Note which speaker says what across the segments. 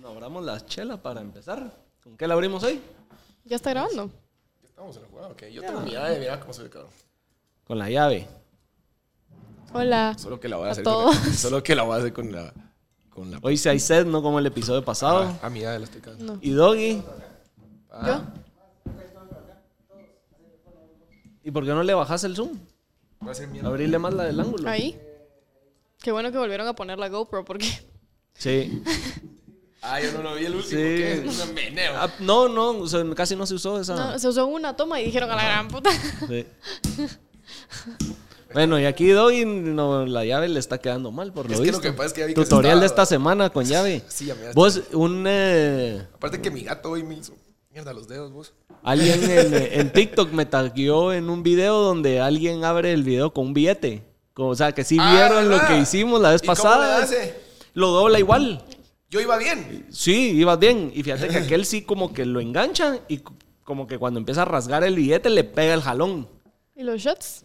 Speaker 1: Bueno, abramos la chela para empezar. ¿Con qué la abrimos hoy?
Speaker 2: ¿Ya está grabando?
Speaker 3: Estamos en la jugada, ok. Yo tengo mi llave, mira cómo se ve, cabrón.
Speaker 1: Con la llave.
Speaker 2: Hola.
Speaker 3: Solo que la voy a
Speaker 2: A
Speaker 3: hacer
Speaker 2: todos.
Speaker 3: con la, Solo que la voy a hacer con la... Con la...
Speaker 1: Hoy sí hay sed, no como el episodio pasado.
Speaker 3: Ah, ah, mi llave la estoy cagando.
Speaker 2: No.
Speaker 1: Y Doggy.
Speaker 2: ¿Yo?
Speaker 1: ¿Y por qué no le bajas el zoom?
Speaker 3: A mierda.
Speaker 1: Abrirle más la del ángulo.
Speaker 2: Ahí. Qué bueno que volvieron a poner la GoPro porque
Speaker 1: Sí.
Speaker 3: Ah, yo no lo vi el último.
Speaker 1: Sí.
Speaker 3: ¿Qué? Un meneo.
Speaker 1: Ah, no, no, o sea, casi no se usó esa.
Speaker 2: no, se usó una toma y dijeron a la gran puta.
Speaker 1: Sí. Bueno, y aquí Doggy no, la llave le está quedando mal, por lo
Speaker 3: Es que lo
Speaker 1: visto.
Speaker 3: que pasa es que ya vi que se
Speaker 1: Tutorial de esta semana con llave.
Speaker 3: Sí, ya me da-
Speaker 1: Vos, un... eh,
Speaker 3: Aparte que mi gato hoy me hizo... Mierda, los dedos, vos.
Speaker 1: Alguien en, en TikTok me tagueó en un video donde alguien abre el video con un billete. Como, o sea, que sí
Speaker 3: Ah,
Speaker 1: vieron lo que hicimos la vez
Speaker 3: ¿Y cómo
Speaker 1: pasada.
Speaker 3: le hace?
Speaker 1: Lo dobla igual.
Speaker 3: Yo iba bien.
Speaker 1: Sí, ibas bien. Y fíjate que aquel sí como que lo engancha y como que cuando empieza a rasgar el billete le pega el jalón.
Speaker 2: ¿Y los shots?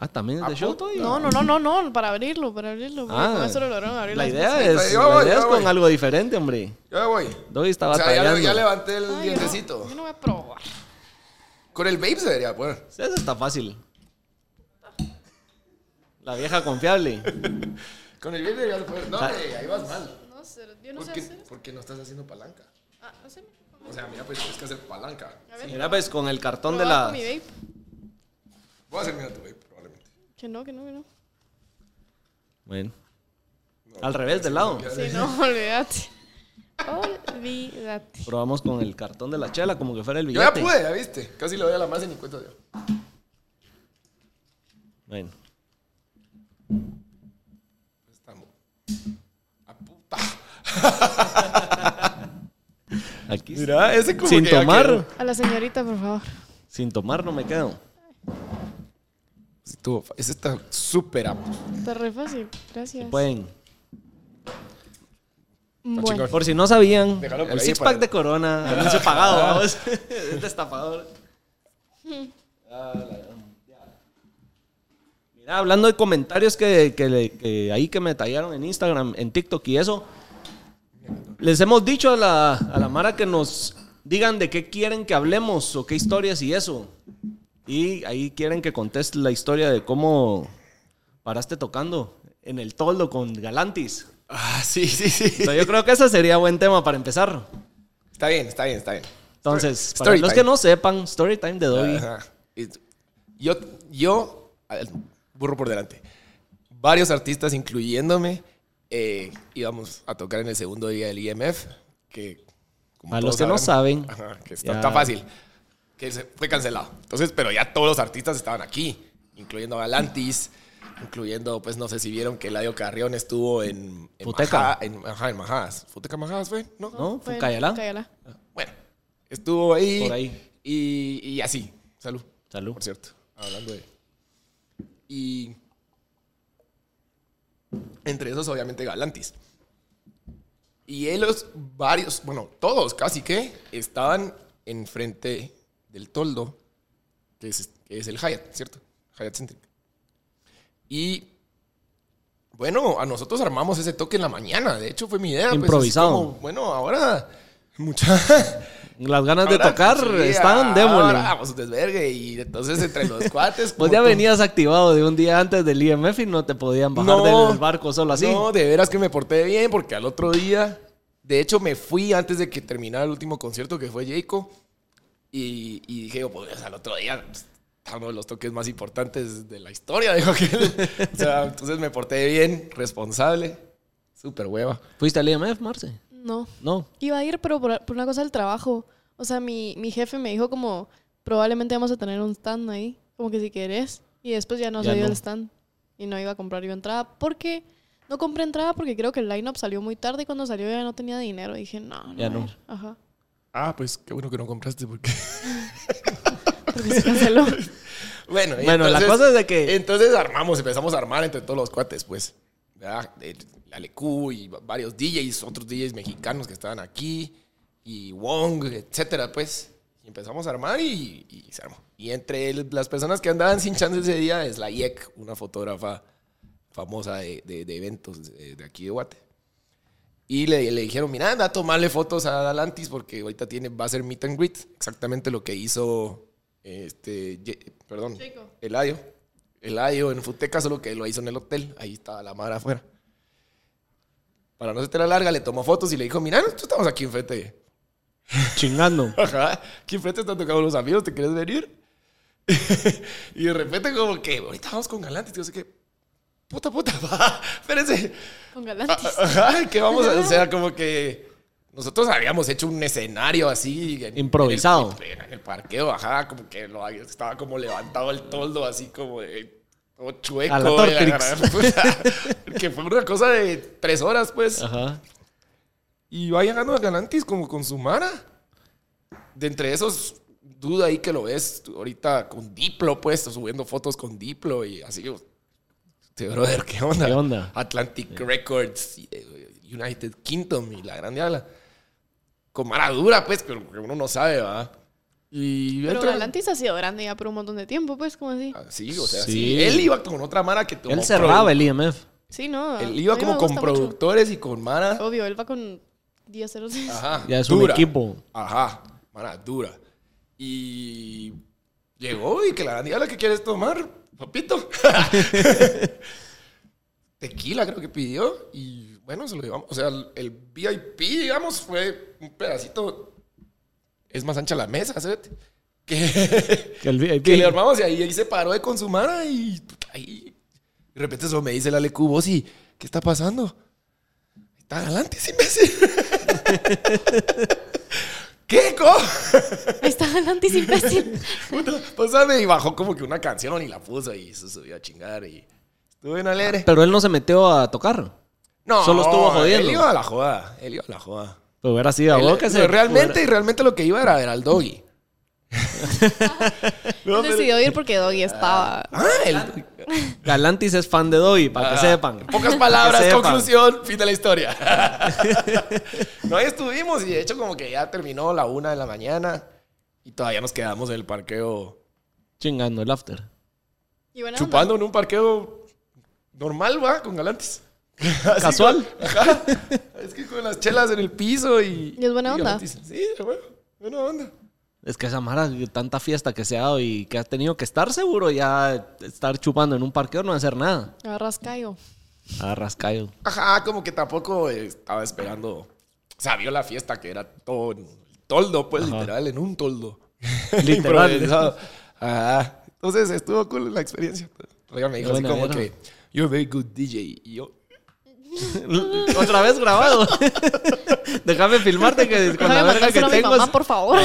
Speaker 1: Ah, también es
Speaker 3: ¿A
Speaker 1: de shot.
Speaker 2: No, no, no, no, no, para abrirlo, para abrirlo.
Speaker 1: Ah,
Speaker 2: con eso lo lograron abrir
Speaker 1: La idea es,
Speaker 3: Yo
Speaker 1: la
Speaker 3: voy,
Speaker 1: idea
Speaker 3: yo
Speaker 1: es
Speaker 3: voy.
Speaker 1: con algo diferente, hombre.
Speaker 3: Ya voy.
Speaker 1: Doggy estaba
Speaker 3: O sea, ya, ya levanté el
Speaker 2: yo no-
Speaker 3: dientecito.
Speaker 2: Yo no voy a probar.
Speaker 3: Con el vape se debería poder.
Speaker 1: Sí, Eso está fácil. La vieja confiable.
Speaker 3: Con el vape deberías poder. No,
Speaker 1: Ah.
Speaker 3: güey, ahí vas mal.
Speaker 2: No sé, yo no
Speaker 3: ¿Por
Speaker 2: sé
Speaker 3: qué,
Speaker 2: hacer eso.
Speaker 3: por qué no estás haciendo palanca?
Speaker 2: Ah, haceme.
Speaker 3: O sea, mira, pues tienes que hacer palanca.
Speaker 2: A ver.
Speaker 1: Mira, pues con el cartón de la...
Speaker 2: mi vape.
Speaker 3: Voy a hacer mira tu vape, probablemente.
Speaker 2: Que no, que no, que no.
Speaker 1: Bueno.
Speaker 3: No,
Speaker 1: Al revés, del lado.
Speaker 2: Sí,
Speaker 3: sé.
Speaker 2: no, olvídate. Olvídate.
Speaker 1: Probamos con el cartón de la chela como que fuera el
Speaker 3: Yo ya
Speaker 1: billete.
Speaker 3: pude, ya viste. Casi le doy a la masa y ni cuenta yo.
Speaker 1: Bueno.
Speaker 3: Estamos.
Speaker 1: Aquí
Speaker 3: Mira, ese como
Speaker 1: sin
Speaker 3: que ya
Speaker 1: tomar.
Speaker 3: quedó.
Speaker 2: A la señorita, por favor.
Speaker 1: Sin tomar no me quedo.
Speaker 3: Sí, estuvo fa- Ese está súper apto.
Speaker 2: Está re fácil. Gracias.
Speaker 1: Pueden.
Speaker 2: Bueno,
Speaker 3: chingón.
Speaker 1: Por si no sabían,
Speaker 3: Déjalo por
Speaker 1: el
Speaker 3: ahí
Speaker 1: six
Speaker 3: para-
Speaker 1: pack de Corona, anuncio pagado, vamos. es destapador. Ah, la gran- Mira, hablando de comentarios que, que, le- que ahí que me tallaron en Instagram, en TikTok y eso, les hemos dicho a la, a la Mara que nos digan de qué quieren que hablemos o qué historias y eso. Y ahí quieren que conteste la historia de cómo paraste tocando en el toldo con Galantis.
Speaker 3: Ah, sí, sí, sí.
Speaker 1: Entonces, yo creo que ese sería buen tema para empezar.
Speaker 3: Está bien, está bien, está bien.
Speaker 1: Entonces,
Speaker 3: Story-
Speaker 1: para
Speaker 3: story
Speaker 1: los
Speaker 3: time.
Speaker 1: que no sepan, Story Time de Doggy.
Speaker 3: Ajá. Yo, yo, burro por delante. Varios artistas, incluyéndome, eh, íbamos a tocar en el segundo día del IMF, que... como
Speaker 1: Para
Speaker 3: todos
Speaker 1: los que no saben,
Speaker 3: ajá, que está, está fácil, que fue cancelado. Entonces, pero ya todos los artistas estaban aquí, incluyendo a Galantis, incluyendo, pues no sé si vieron que Eladio Carrión estuvo en... en
Speaker 1: Futeca.
Speaker 3: Majá- en, ajá, en Majadas. ¿Futeca Majadas fue? ¿No?
Speaker 1: ¿No?
Speaker 2: fue en
Speaker 1: Fucayalá.
Speaker 2: Cayalá.
Speaker 3: Bueno, estuvo ahí.
Speaker 1: Por ahí.
Speaker 3: Y, y así. Salud.
Speaker 1: Salud.
Speaker 3: Por cierto. Hablando de. Y. Entre esos, obviamente, Galantis. Y ellos, varios, bueno, todos casi que, estaban enfrente del toldo, que es, que es el Hyatt, ¿cierto? Hyatt Centric. Y. Bueno, a nosotros armamos ese toque en la mañana. De hecho, fue mi idea. pues,
Speaker 1: Improvisado.
Speaker 3: como, bueno, ahora. Mucha.
Speaker 1: Las ganas de tocar
Speaker 3: sí,
Speaker 1: están,
Speaker 3: ahora
Speaker 1: démosle.
Speaker 3: Vamos, desvergue. Y entonces entre los cuates.
Speaker 1: Pues ya
Speaker 3: tú-
Speaker 1: venías activado de un día antes del IMF y no te podían bajar
Speaker 3: No,
Speaker 1: del barco solo así.
Speaker 3: No, de veras que me porté bien porque al otro día. De hecho, me fui antes de que terminara el último concierto que fue Jaco. Y, y dije, oh, pues al otro día. pues, uno de los toques más importantes de la historia, dijo que. o sea, entonces me porté bien, responsable. Súper hueva.
Speaker 1: ¿Fuiste al IMF, Marce?
Speaker 2: No.
Speaker 1: No.
Speaker 2: Iba a ir, pero por, por una cosa del trabajo. O sea, mi, mi jefe me dijo como, probablemente vamos a tener un stand ahí, como que si querés. Y después ya no
Speaker 1: Ya
Speaker 2: dio
Speaker 1: no.
Speaker 2: el stand. Y no iba a comprar yo entrada. Porque, no compré entrada porque creo que el line-up salió muy tarde y cuando salió ya no tenía dinero. Y dije, no, no.
Speaker 1: Ya no.
Speaker 2: Ajá.
Speaker 3: Ah, pues qué bueno que no compraste porque.
Speaker 2: Porque se canceló.
Speaker 3: Bueno,
Speaker 1: Bueno, la
Speaker 3: entonces-
Speaker 1: cosa es de que-
Speaker 3: Entonces armamos, empezamos a armar entre todos los cuates, pues. ¿verdad? El Alecu y va- varios DJs, otros DJs mexicanos que estaban aquí, y Wong, etcétera, pues. Y empezamos a armar y, y se armó. Y entre el- las personas que andaban sin chance ese día es la IEC, una fotógrafa famosa de, de- de eventos de, de aquí de Guate. Y le, le dijeron, mira, anda a tomarle fotos a Galantis porque ahorita tiene, va a ser meet and greet. Exactamente lo que hizo, este, perdón,
Speaker 2: Chico.
Speaker 3: Eladio. Eladio en Futeca, solo que lo hizo en el hotel. Ahí estaba la madre afuera. Para no se la larga, le tomó fotos y le dijo, mira, nosotros estamos aquí enfrente.
Speaker 1: Chingando.
Speaker 3: Ajá, aquí enfrente están tocando los amigos, ¿te quieres venir? y de repente como que, ahorita vamos con Galantis, yo sé que, puta, puta, va, espérense.
Speaker 2: Con galantis.
Speaker 3: Ajá, que vamos a, o sea, como que nosotros habíamos hecho un escenario así. en-
Speaker 1: Improvisado.
Speaker 3: En el, en el parqueo, ajá, como que lo, estaba como levantado el toldo, así como de, todo chueco.
Speaker 1: A la
Speaker 3: gran puta, que fue una cosa de tres horas, pues.
Speaker 1: Ajá.
Speaker 3: Y va llegando a Galantis como con su Mara. De entre esos, duda ahí que lo ves ahorita con Diplo, pues, subiendo fotos con Diplo y así. Sí, brother, ¿qué onda?
Speaker 1: ¿Qué onda?
Speaker 3: Atlantic Records, eh, United Kingdom y la gran diabla. Con Mara dura, pues, pero que uno no sabe, ¿va? Y
Speaker 2: Pero
Speaker 3: entra-
Speaker 2: Galantis ha sido grande ya por un montón de tiempo, pues, como así.
Speaker 3: Ah, Sí, o sea,
Speaker 1: Sí.
Speaker 3: sí. Él iba con otra Mara que
Speaker 1: Él cerraba el IMF.
Speaker 2: Sí, no.
Speaker 3: Él iba como con
Speaker 2: mucho.
Speaker 3: productores y con Mara.
Speaker 2: Obvio, él va con 10 ceros.
Speaker 3: Ajá.
Speaker 1: Ya es un equipo.
Speaker 3: Ajá. Mara, dura. Y llegó y que la diabla que quieres tomar, papito. Tequila creo que pidió y bueno, se lo llevamos. O sea, el, el VIP, digamos, fue un pedacito. Es más ancha la mesa, ¿sabes? Que,
Speaker 1: Que el VIP.
Speaker 3: que le armamos y ahí, ahí se paró de consumar y ahí de repente eso me dice el Ale Cubo, y ¿qué está pasando? Está adelante, ese imbécil. ¿Qué, co?
Speaker 2: Ahí está Galantis, imbécil.
Speaker 3: Puta, Pásame y bajó como que una canción y la puso y se subió a chingar y estuvo bien alegre.
Speaker 1: Pero él no se metió a tocar.
Speaker 3: No,
Speaker 1: solo estuvo jodiendo.
Speaker 3: Él iba a la joda, él iba a la joda.
Speaker 1: Pero hubiera sido a
Speaker 3: Él-
Speaker 1: vos que
Speaker 3: no,
Speaker 1: se.
Speaker 3: realmente, y realmente lo que iba era ver al doggy.
Speaker 2: Él decidió ir porque Doggy estaba.
Speaker 3: Ah, el,
Speaker 1: Galantis es fan de Doggy, para que
Speaker 3: Ah,
Speaker 1: sepan.
Speaker 3: en pocas palabras, conclusión, fin de la historia. no, ahí estuvimos y de hecho como que ya terminó la una de la mañana y todavía nos quedamos en el parqueo
Speaker 1: Chingando el after.
Speaker 2: Y
Speaker 3: chupando en un parqueo normal, va, con galantes. Así
Speaker 1: Casual.
Speaker 3: con-. Es que con las chelas en el piso y...
Speaker 2: Y es buena onda.
Speaker 3: galantis. Sí, bueno, buena onda.
Speaker 1: Es que esa mara, tanta fiesta que se ha dado y que ha tenido que estar seguro ya estar chupando en un parqueo no hacer nada.
Speaker 2: Agarras callo.
Speaker 1: Agarras callo.
Speaker 3: Ajá, como que tampoco eh, estaba esperando. O sea, vio la fiesta que era todo en toldo, pues
Speaker 1: Ajá.
Speaker 3: literal, en un toldo.
Speaker 1: Literal.
Speaker 3: Ajá. Entonces estuvo cool la experiencia. Real me dijo así como
Speaker 1: era.
Speaker 3: que, you're a very good DJ. Y yo,
Speaker 1: Otra vez grabado. Déjame filmarte que con la verga que
Speaker 2: mi
Speaker 1: tengo.
Speaker 2: mamá, por favor.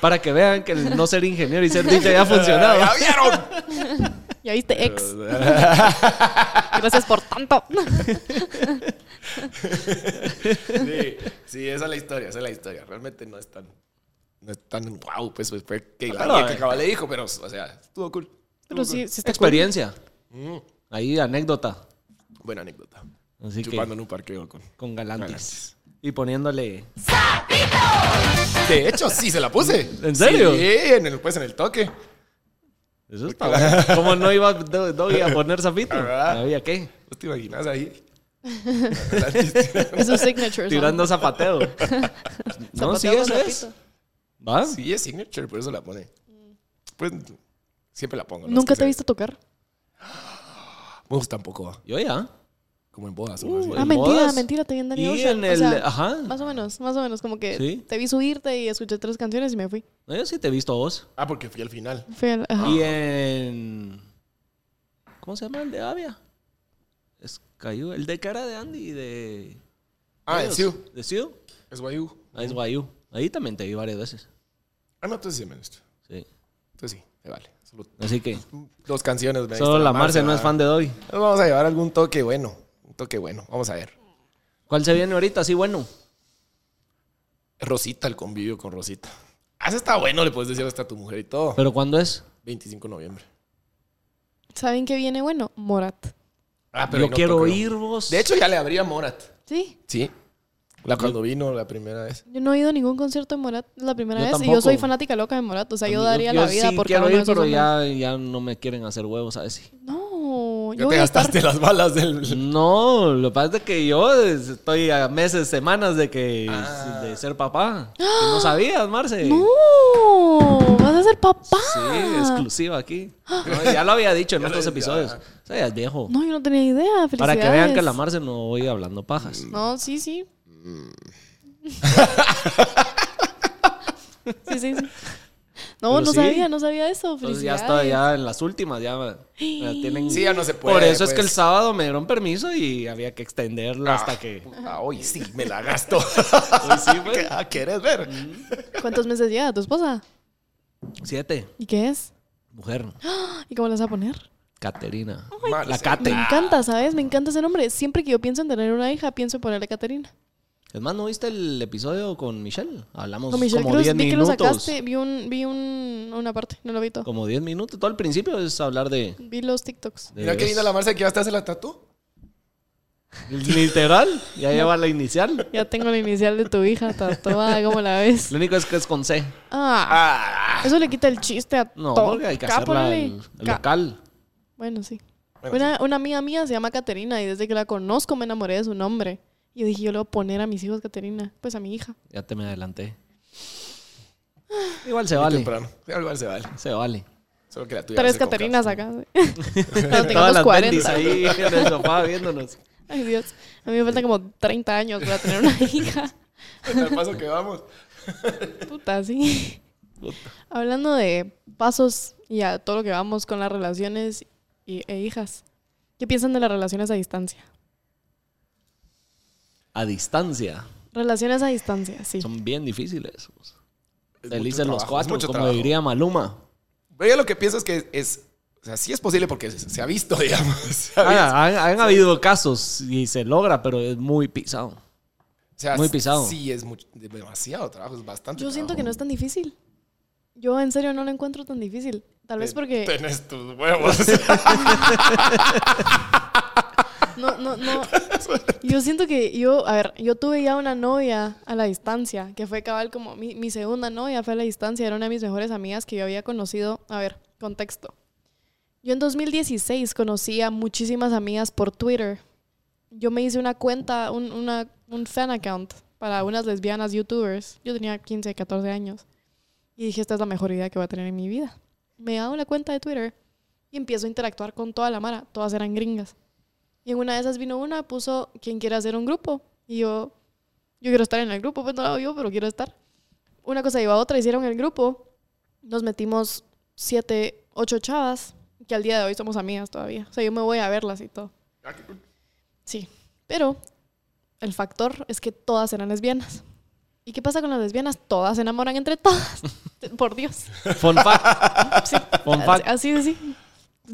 Speaker 1: Para que vean que el no ser ingeniero y ser DJ ha funcionado.
Speaker 3: ¡Ya vieron!
Speaker 2: Ya viste, ex. Gracias por tanto.
Speaker 3: sí, sí, esa es la historia, esa es la historia. Realmente no es tan, no es tan wow, pues fue- fue que la
Speaker 1: Pero,
Speaker 3: que
Speaker 1: eh.
Speaker 3: acaba le dijo, pero, o sea, estuvo cool.
Speaker 2: Pero sí, sí está
Speaker 1: Experiencia.
Speaker 3: Mm,
Speaker 1: Ahí anécdota.
Speaker 3: Buena anécdota.
Speaker 1: Así que
Speaker 3: Chupando en un parqueo con...
Speaker 1: con galantis.
Speaker 3: Galantis.
Speaker 1: Y poniéndole.
Speaker 3: De hecho, sí se la puse.
Speaker 1: ¿En serio?
Speaker 3: Sí, en el, pues en el toque.
Speaker 1: Eso está bueno. ¿Cómo no iba Do- Doggy a poner zapito?
Speaker 3: Ajá.
Speaker 1: ¿Había qué?
Speaker 3: ¿Vos te imaginas ahí?
Speaker 2: Es su signature.
Speaker 1: Tirando zapateo. no, sí, eso es. ¿Va?
Speaker 3: sí, es signature, por eso la pone. Pues siempre la pongo. ¿no?
Speaker 2: Nunca
Speaker 3: Es que
Speaker 2: te he visto tocar.
Speaker 3: Vos tampoco va.
Speaker 1: Yo ya.
Speaker 3: Como en bodas. o así.
Speaker 2: Ah,
Speaker 1: ¿En
Speaker 2: mentira,
Speaker 1: bodas?
Speaker 2: mentira, te vi en Danny
Speaker 1: Y
Speaker 2: Ocean.
Speaker 1: en
Speaker 2: O
Speaker 1: el.
Speaker 2: sea,
Speaker 1: Ajá.
Speaker 2: Más o menos, más o menos. Como que
Speaker 1: Sí.
Speaker 2: te vi subirte y escuché tres canciones y me fui.
Speaker 1: No, yo sí te he visto a vos.
Speaker 3: Ah, porque fui al final.
Speaker 2: Fui al- ajá.
Speaker 1: Y en. ¿Cómo se llama el de Avia? Es Cayu. El de cara de Andy y de.
Speaker 3: Ah, en
Speaker 1: ellos.
Speaker 3: Siu.
Speaker 1: ¿De Siu?
Speaker 3: Es Guayú.
Speaker 1: Ah, es Guayú. Ahí también te vi varias veces.
Speaker 3: Ah, no, entonces sí me gusta.
Speaker 1: Sí.
Speaker 3: Entonces sí, me vale.
Speaker 1: Así que.
Speaker 3: dos canciones. me
Speaker 1: Solo la Marce no es fan de.
Speaker 3: Nos Vamos a llevar algún toque bueno. Un toque bueno. Vamos a ver.
Speaker 1: ¿Cuál se viene ahorita? Sí, bueno.
Speaker 3: Rosita, el convivio con Rosita. Ah, eso está bueno, le puedes decir hasta a tu mujer y todo.
Speaker 1: ¿Pero cuándo es?
Speaker 3: 25 de noviembre.
Speaker 2: ¿Saben qué viene bueno? Morat.
Speaker 3: Ah,
Speaker 1: Yo
Speaker 3: no
Speaker 1: quiero
Speaker 3: toco.
Speaker 1: ir vos.
Speaker 3: De hecho, ya le abría Morat.
Speaker 2: Sí.
Speaker 3: Sí. La cuando vino la primera vez.
Speaker 2: Yo no he ido a ningún concierto de Morat es la primera
Speaker 1: Yo
Speaker 2: vez. Y yo soy fanática loca de Morat. O sea, yo
Speaker 1: Yo-
Speaker 2: daría
Speaker 1: yo
Speaker 2: la vida
Speaker 1: sí
Speaker 2: por
Speaker 1: quiero
Speaker 2: cada uno
Speaker 1: ir,
Speaker 2: de esos
Speaker 1: pero
Speaker 2: hombres.
Speaker 1: ya, ya no me quieren hacer huevos, ¿sabes? Sí.
Speaker 2: No,
Speaker 3: Ya
Speaker 2: yo
Speaker 3: te
Speaker 2: a estar...
Speaker 3: gastaste las balas del...
Speaker 1: No, lo que pasa es que yo estoy a meses, semanas de que
Speaker 3: Ah.
Speaker 1: de ser papá. No sabías, Marce.
Speaker 2: ¡No! ¡Vas a ser papá!
Speaker 1: Sí, exclusiva aquí. No, ya lo había dicho en otros episodios. O sea, ya es viejo.
Speaker 2: No, yo no tenía idea.
Speaker 1: Para que vean que la. Marce no voy hablando pajas.
Speaker 2: No, sí, sí. Sí, sí, sí. No,
Speaker 1: Pero
Speaker 2: no
Speaker 1: sí.
Speaker 2: sabía, no sabía eso.
Speaker 1: Entonces ya está, ya en las últimas, ya tienen...
Speaker 3: Sí, ya no se puede.
Speaker 1: Por eso es que el
Speaker 3: pues.
Speaker 1: sábado me dieron permiso y había que extenderlo hasta
Speaker 3: Ah,
Speaker 1: que...
Speaker 3: puta, hoy sí me la gasto.
Speaker 1: Hoy sí, pues.
Speaker 3: ¿Qué- ah, ¿Querés ver?
Speaker 2: ¿Cuántos meses lleva tu esposa?
Speaker 1: Siete.
Speaker 2: ¿Y qué es?
Speaker 1: Mujer.
Speaker 2: ¿Y cómo le vas a poner?
Speaker 1: Caterina.
Speaker 3: Marce.
Speaker 1: La Cate.
Speaker 2: Me encanta, ¿sabes? Me encanta ese nombre. Siempre que yo pienso en tener una hija, pienso en ponerle Caterina.
Speaker 1: Es más, ¿no viste el episodio con Michelle? Hablamos
Speaker 2: Con Michelle
Speaker 1: como
Speaker 2: Cruz,
Speaker 1: 10
Speaker 2: vi que lo
Speaker 1: minutos.
Speaker 2: sacaste. Vi, un, vi un, una parte, no lo vi todo.
Speaker 1: Como 10 minutos. Todo el principio es hablar de...
Speaker 2: Vi los TikToks.
Speaker 1: de
Speaker 3: Mira qué linda la Marce que ya te hace la tatu.
Speaker 1: Literal. Ya lleva la inicial.
Speaker 2: Ya tengo la inicial de tu hija tatuada, ¿cómo la ves?
Speaker 1: Lo único es que es con C.
Speaker 2: Ah,
Speaker 3: Ah.
Speaker 2: eso le quita el chiste a
Speaker 1: No,
Speaker 2: todo.
Speaker 1: porque hay que hacerla el, el
Speaker 2: ca-
Speaker 1: local.
Speaker 2: Bueno, sí.
Speaker 3: Bueno,
Speaker 2: Una, una amiga mía se llama Caterina y desde que la conozco me enamoré de su nombre. Y yo dije, yo le voy a poner a mis hijos Caterina, pues a mi hija.
Speaker 1: Ya te me adelanté. Igual se vale.
Speaker 3: temprano. Igual se vale.
Speaker 1: Se vale.
Speaker 3: Solo que la tuya
Speaker 2: Tres Caterinas acá. Cuando
Speaker 1: Todas
Speaker 2: tengamos
Speaker 1: las
Speaker 2: 40.
Speaker 1: bendis ahí en el sofá viéndonos.
Speaker 2: Ay, Dios. A mí me faltan como 30 años para tener una hija.
Speaker 3: Al paso que vamos.
Speaker 2: Puta, sí. Hablando de pasos y a todo lo que vamos con las relaciones y- e hijas. ¿Qué piensan de las relaciones a distancia?
Speaker 1: A distancia.
Speaker 2: Relaciones a distancia, sí.
Speaker 1: Son bien difíciles.
Speaker 3: Es
Speaker 1: Felices los cuatro,
Speaker 3: mucho
Speaker 1: como
Speaker 3: trabajo.
Speaker 1: diría Maluma.
Speaker 3: Pero yo lo que pienso es que es... O sea, sí es posible porque se, se ha visto, digamos. Se ha visto.
Speaker 1: Ah, han, han habido casos y se logra, pero es muy pisado.
Speaker 3: O sea,
Speaker 1: muy pisado.
Speaker 3: Sí, es mucho, demasiado trabajo, es bastante
Speaker 2: Yo siento que no es tan difícil. Yo en serio no lo encuentro tan difícil. Tal vez porque...
Speaker 3: Tenés tus huevos.
Speaker 2: No, no, no. Yo siento que yo, a ver, yo tuve ya una novia a la distancia, que fue cabal como mi, mi segunda novia fue a la distancia, era una de mis mejores amigas que yo había conocido. A ver, contexto. Yo en 2016 conocí a muchísimas amigas por Twitter. Yo me hice una cuenta, un, una, un fan account para unas lesbianas youtubers. Yo tenía 15, 14 años. Y dije, esta es la mejor idea que voy a tener en mi vida. Me hago la cuenta de Twitter y empiezo a interactuar con toda la mara. Todas eran gringas. Y en una de esas vino una, puso, ¿quién quiere hacer un grupo? Y yo, yo quiero estar en el grupo, pues no lo hago yo, pero quiero estar. Una cosa lleva a otra, hicieron el grupo, nos metimos siete, ocho chavas, que al día de hoy somos amigas todavía. O sea, yo me voy a verlas y todo. Sí, pero el factor es que todas eran lesbianas. ¿Y qué pasa con las lesbianas? Todas se enamoran entre todas. Por Dios.
Speaker 1: Fun fact.
Speaker 2: Sí,
Speaker 1: Fun fact.
Speaker 2: así de sí.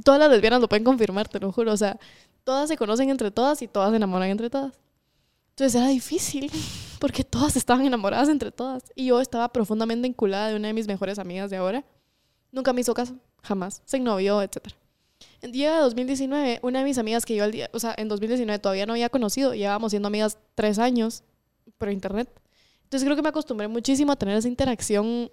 Speaker 2: Todas las lesbianas lo pueden confirmar, te lo juro. O sea, todas se conocen entre todas y todas se enamoran entre todas. Entonces era difícil porque todas estaban enamoradas entre todas. Y yo estaba profundamente enculada de una de mis mejores amigas de ahora. Nunca me hizo caso, jamás. Se ennovió, etc. Llega 2019, una de mis amigas que yo al día, o sea, en 2019 todavía no había conocido, llevábamos siendo amigas tres años por internet. Entonces creo que me acostumbré muchísimo a tener esa interacción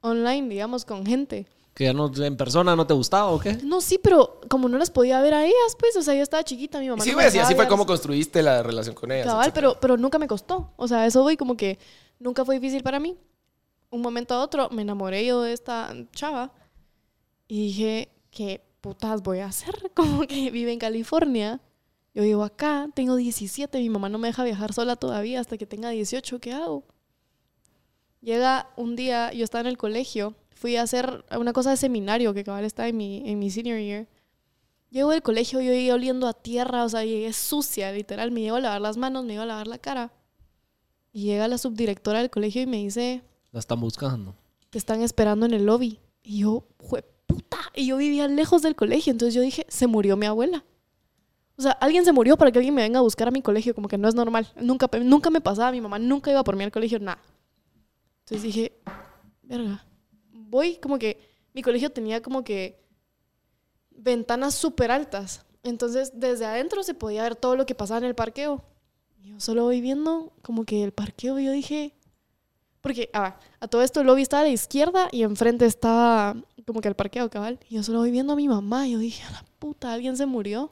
Speaker 2: online, digamos, con gente.
Speaker 1: Que ya no, en persona no te gustaba o qué?
Speaker 2: No, sí, pero como no las podía ver a ellas, pues, o sea, yo estaba chiquita, mi
Speaker 3: Y
Speaker 2: mamá.
Speaker 3: sí,
Speaker 2: no me
Speaker 3: ves, y así fue como construiste la relación con ellas.
Speaker 2: Cabal,
Speaker 3: etcétera.
Speaker 2: pero, pero nunca me costó. O sea, eso voy como que nunca fue difícil para mí. Un momento a otro me enamoré yo de esta chava y dije, ¿qué putas voy a hacer? Como que vive en California. Yo vivo acá, tengo 17, mi mamá no me deja viajar sola todavía hasta que tenga 18, ¿qué hago? Llega un día, yo estaba en el colegio, fui a hacer una cosa de seminario que cabal está en mi, en mi senior year. Llego del colegio, yo llegué oliendo a tierra, o sea, llegué sucia, literal. Me llevo a lavar las manos, me llevo a lavar la cara. Y llega la subdirectora del colegio y me dice,
Speaker 1: La están buscando.
Speaker 2: te están esperando en el lobby. Y yo, jue puta. Y yo vivía lejos del colegio, entonces yo dije, se murió mi abuela. O sea, alguien se murió para que alguien me venga a buscar a mi colegio, como que no es normal. Nunca, nunca me pasaba, mi mamá nunca iba por mí al colegio, nada. Entonces dije, verga, voy como que mi colegio tenía como que ventanas súper altas. Entonces, desde adentro se podía ver todo lo que pasaba en el parqueo. Yo solo voy viendo como que el parqueo yo dije, Porque, ah, a todo esto el lobby estaba a la izquierda y enfrente estaba como que el parqueo cabal. Y yo solo voy viendo a mi mamá yo dije, a la puta, alguien se murió.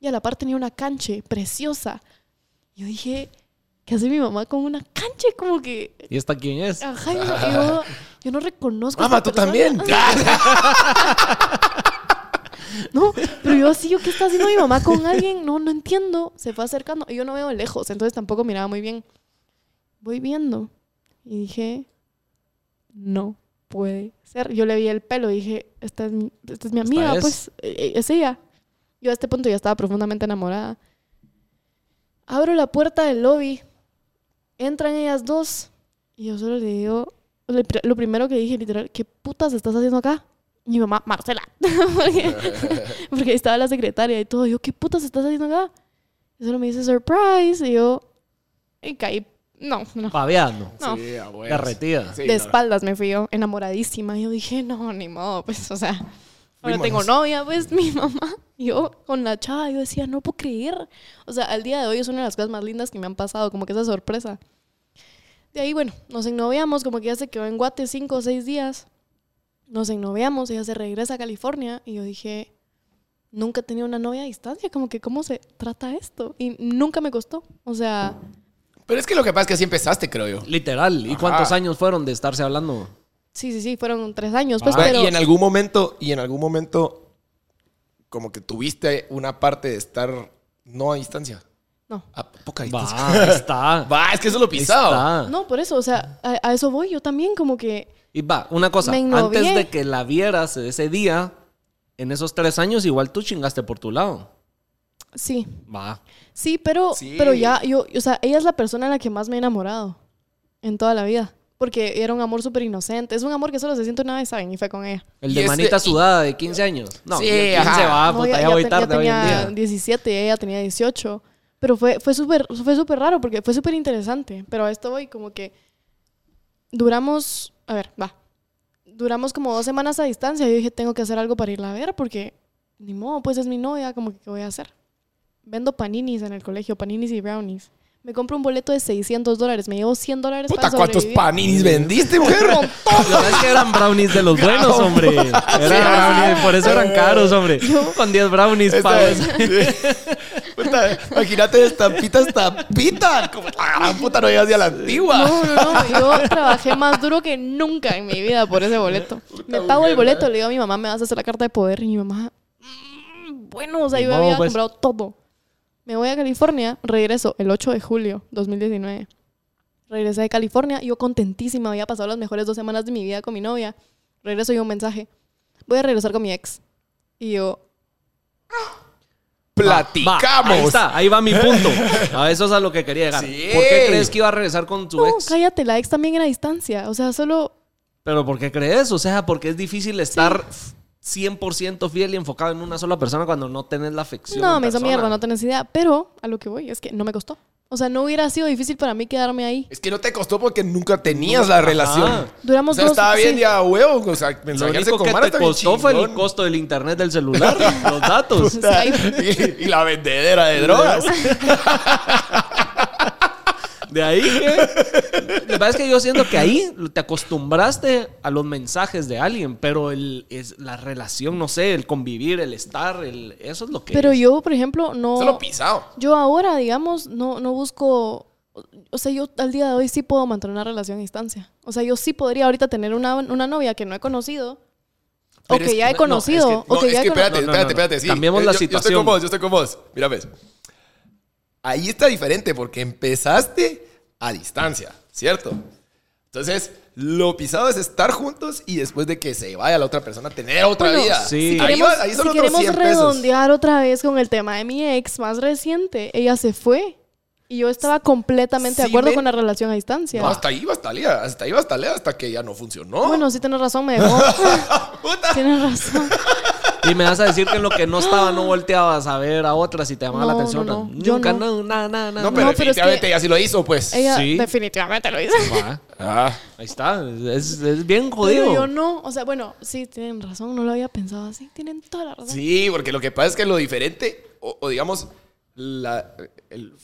Speaker 2: Y a la par tenía una canche preciosa. Yo dije, ¿qué hace mi mamá con una canche? Como que...
Speaker 1: ¿Y esta quién es?
Speaker 2: Ajá, yo, yo- yo no reconozco.
Speaker 3: Mamá, tú también.
Speaker 2: No, pero yo así, yo qué está haciendo mi mamá con alguien, no, no entiendo. Se fue acercando y yo no veo de lejos, entonces tampoco miraba muy bien. Voy viendo y dije, no puede ser. Yo le vi el pelo y dije, esta es mi, esta es mi amiga,
Speaker 1: es.
Speaker 2: pues eh, es ella. Yo a este punto ya estaba profundamente enamorada. Abro la puerta del lobby, entran ellas dos y yo solo le digo, lo pri- lo primero que dije literal, ¿qué putas estás haciendo acá? Y mi mamá, Marcela. porque, porque ahí estaba la secretaria y todo. Yo, ¿qué putas estás haciendo acá? Y solo me dice, surprise. Y yo, y caí. No, no.
Speaker 1: Paveando.
Speaker 2: No.
Speaker 3: Sí.
Speaker 1: Derretida.
Speaker 3: Sí,
Speaker 2: de
Speaker 3: no.
Speaker 2: espaldas me fui yo, enamoradísima. Y yo dije, no, ni modo, pues, o sea, ahora
Speaker 3: Fuímonos.
Speaker 2: tengo novia, pues, mi mamá. Yo con la chava, yo decía, no puedo creer. O sea, al día de hoy es una de las cosas más lindas que me han pasado, como que esa sorpresa. De ahí, bueno, nos ennoviamos, como que ya se quedó en Guate cinco o seis días. Nos ennoviamos, ella se regresa a California y yo dije, nunca he tenido una novia a distancia, como que cómo se trata esto. Y nunca me costó. O sea,
Speaker 3: Pero es que lo que pasa es que así empezaste, creo yo.
Speaker 1: Literal. ¿Y
Speaker 3: Ajá.
Speaker 1: cuántos años fueron de estarse hablando?
Speaker 2: Sí, sí, sí, fueron tres años, pues,
Speaker 1: Ah,
Speaker 2: pero...
Speaker 3: Y en algún momento, y en algún momento, como que tuviste una parte de estar no a distancia.
Speaker 2: No.
Speaker 3: A poca distancia.
Speaker 1: Va, está.
Speaker 3: Va, es que eso es lo
Speaker 1: está.
Speaker 2: No, por eso, o sea, a, a eso voy yo también, como que
Speaker 1: Y va, una cosa. Antes de que la vieras ese día, en esos tres años, igual tú chingaste por tu lado.
Speaker 2: sí,
Speaker 1: Va.
Speaker 2: sí, pero,
Speaker 3: Sí.
Speaker 2: pero ya, yo, o sea, ella es la persona en la que más me he enamorado en toda la vida. Porque era un amor súper inocente. Es un amor que solo se siente una vez, ¿saben? Y fue con ella.
Speaker 1: El de manita
Speaker 3: y-
Speaker 1: sudada de 15 años. No,
Speaker 3: Sí,
Speaker 1: y el 15
Speaker 3: ajá.
Speaker 1: va,
Speaker 2: No,
Speaker 1: puta,
Speaker 2: ya,
Speaker 1: ya,
Speaker 2: ya
Speaker 1: voy tarde
Speaker 2: ya
Speaker 1: hoy en
Speaker 2: tenía
Speaker 1: día.
Speaker 2: 17 y ella tenía 18. Pero fue fue súper fue súper raro porque fue súper interesante. Pero a esto voy como que duramos, a ver, va. Duramos como dos semanas a distancia. Yo dije, tengo que hacer algo para irla a ver porque ni modo, pues es mi novia, como que ¿qué voy a hacer? Vendo paninis en el colegio, paninis y brownies. Me compro un boleto de 600 dólares. Me llevo 100 dólares
Speaker 3: Puta,
Speaker 2: para
Speaker 3: ¿cuántos
Speaker 2: sobrevivir.
Speaker 3: paninis vendiste, mujer?
Speaker 1: La verdad es que eran brownies de los buenos, hombre. Eran brownies, por eso eran caros, hombre. Con 10 brownies.
Speaker 3: Puta, imagínate estampita, estampita. Como la gran puta no llegas ni a la antigua.
Speaker 2: No, no, no. Yo trabajé más duro que nunca en mi vida por ese boleto. Me pago el boleto, le digo a mi mamá, me vas a hacer la carta de poder. Y mi mamá, "Mm, bueno, o sea, yo
Speaker 1: modo,
Speaker 2: había
Speaker 1: pues.
Speaker 2: comprado todo. Me voy a California, regreso el 8 de julio 2019. Regresé de California, yo contentísima, había pasado las mejores dos semanas de mi vida con mi novia. Regreso yo un mensaje, voy a regresar con mi ex. Y yo,
Speaker 3: Platicamos.
Speaker 1: Va, ahí está, ahí va mi punto. A eso es a lo que quería llegar.
Speaker 3: Sí.
Speaker 1: ¿Por qué crees que iba a regresar con tu
Speaker 2: no,
Speaker 1: ex?
Speaker 2: cállate, la ex también era a distancia. O sea, solo
Speaker 1: Pero ¿por qué crees? O sea, porque es difícil estar 100% fiel y enfocado en una sola persona cuando no tenés la afección.
Speaker 2: No, me hizo mierda, no tenés idea. Pero a lo que voy es que no me costó. O sea, no hubiera sido difícil para mí quedarme ahí.
Speaker 3: Es que no te costó porque nunca tenías la relación.
Speaker 2: Duramos
Speaker 3: O sea,
Speaker 2: dos
Speaker 3: estaba bien
Speaker 2: sí.
Speaker 3: ya huevo. O sea,
Speaker 1: Lo único
Speaker 3: con
Speaker 1: que
Speaker 3: Mara
Speaker 1: te costó fue el costo del internet del celular, los datos.
Speaker 3: y, y la vendedera de drogas.
Speaker 1: De ahí que... Lo que pasa es que yo siento que ahí te acostumbraste a los mensajes de alguien, pero el, es la relación, no sé, el convivir, el estar, el, eso es lo que
Speaker 2: Pero
Speaker 1: es.
Speaker 2: yo, por ejemplo, no.
Speaker 3: Solo pisado.
Speaker 2: Yo ahora, digamos, no, no busco. O sea, yo al día de hoy sí puedo mantener una relación a distancia. O sea, yo sí podría ahorita tener una, una novia que no he conocido. O
Speaker 3: Pero
Speaker 2: que
Speaker 3: es
Speaker 2: ya
Speaker 3: que-
Speaker 2: he conocido.
Speaker 3: Que,
Speaker 2: o que ya
Speaker 3: que espérate, espérate, espérate. Sí.
Speaker 1: Cambiemos la
Speaker 3: yo- Yo estoy
Speaker 1: situación.
Speaker 3: con vos, yo estoy con vos. Mira, ves. Ahí está diferente porque empezaste a distancia, ¿cierto? Entonces, lo pisado es estar juntos y después de que se vaya la otra persona, tener otra
Speaker 2: Bueno,
Speaker 3: vida.
Speaker 1: Sí.
Speaker 2: Si
Speaker 3: Ahí,
Speaker 2: queremos,
Speaker 3: va- ahí son
Speaker 2: si queremos
Speaker 3: 100 pesos.
Speaker 2: redondear otra vez con el tema de mi ex más reciente, ella se fue. Y yo estaba completamente de acuerdo con la relación a distancia.
Speaker 3: No, hasta ahí va hasta Lea, hasta ahí va hasta Lea, hasta que ya no funcionó.
Speaker 2: Bueno, sí tienes razón, me dejó.
Speaker 3: Puta.
Speaker 2: tienes razón.
Speaker 1: Y me vas a decir que en lo que no estaba no volteabas a ver a otras y te llamaba la atención.
Speaker 2: no, no. Yo
Speaker 1: Nunca,
Speaker 2: no.
Speaker 1: no, nada, nada, nada.
Speaker 3: No, pero
Speaker 2: No, pero es
Speaker 3: definitivamente
Speaker 2: que-
Speaker 3: ya sí lo hizo, pues.
Speaker 2: Ella
Speaker 1: Sí.
Speaker 2: definitivamente lo hizo.
Speaker 3: Ah.
Speaker 1: ahí está, es, es bien jodido.
Speaker 2: Pero yo no, o sea, bueno, sí, tienen razón, no lo había pensado así, tienen toda la razón.
Speaker 3: Sí, porque lo que pasa es que lo diferente, o, o digamos, la, el,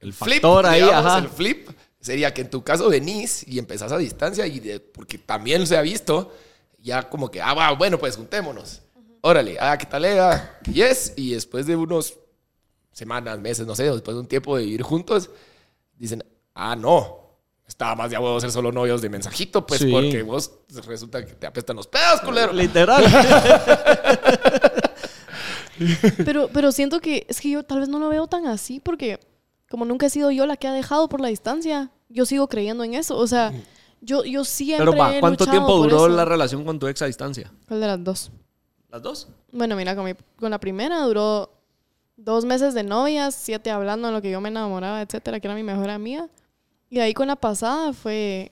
Speaker 1: El
Speaker 3: flip,
Speaker 1: factor ahí,
Speaker 3: digamos,
Speaker 1: ajá.
Speaker 3: el flip, sería que en tu caso venís y empezás a distancia y de- porque también se ha visto, ya como que, ah, bueno, pues juntémonos. Órale, ah, ¿qué tal era? Yes, y después de unos semanas, meses, no sé, o después de un tiempo de vivir juntos, dicen, ah, no, estaba más de a ser solo novios de mensajito, pues
Speaker 1: Sí.
Speaker 3: porque vos resulta que te apestan los pedos, culero.
Speaker 1: Literal.
Speaker 2: Pero, pero siento que es que yo tal vez no lo veo tan así porque como nunca he sido yo la que ha dejado por la distancia, yo sigo creyendo en eso. O sea, yo, yo siempre
Speaker 1: Pero va,
Speaker 2: he
Speaker 1: ¿cuánto tiempo duró la relación con tu ex a distancia?
Speaker 2: ¿Cuál de las dos?
Speaker 1: ¿Las dos?
Speaker 2: Bueno, mira, con, mi- con la primera duró dos meses de novias, siete hablando en lo que yo me enamoraba, etcétera, que era mi mejor amiga. Y ahí con la pasada fue,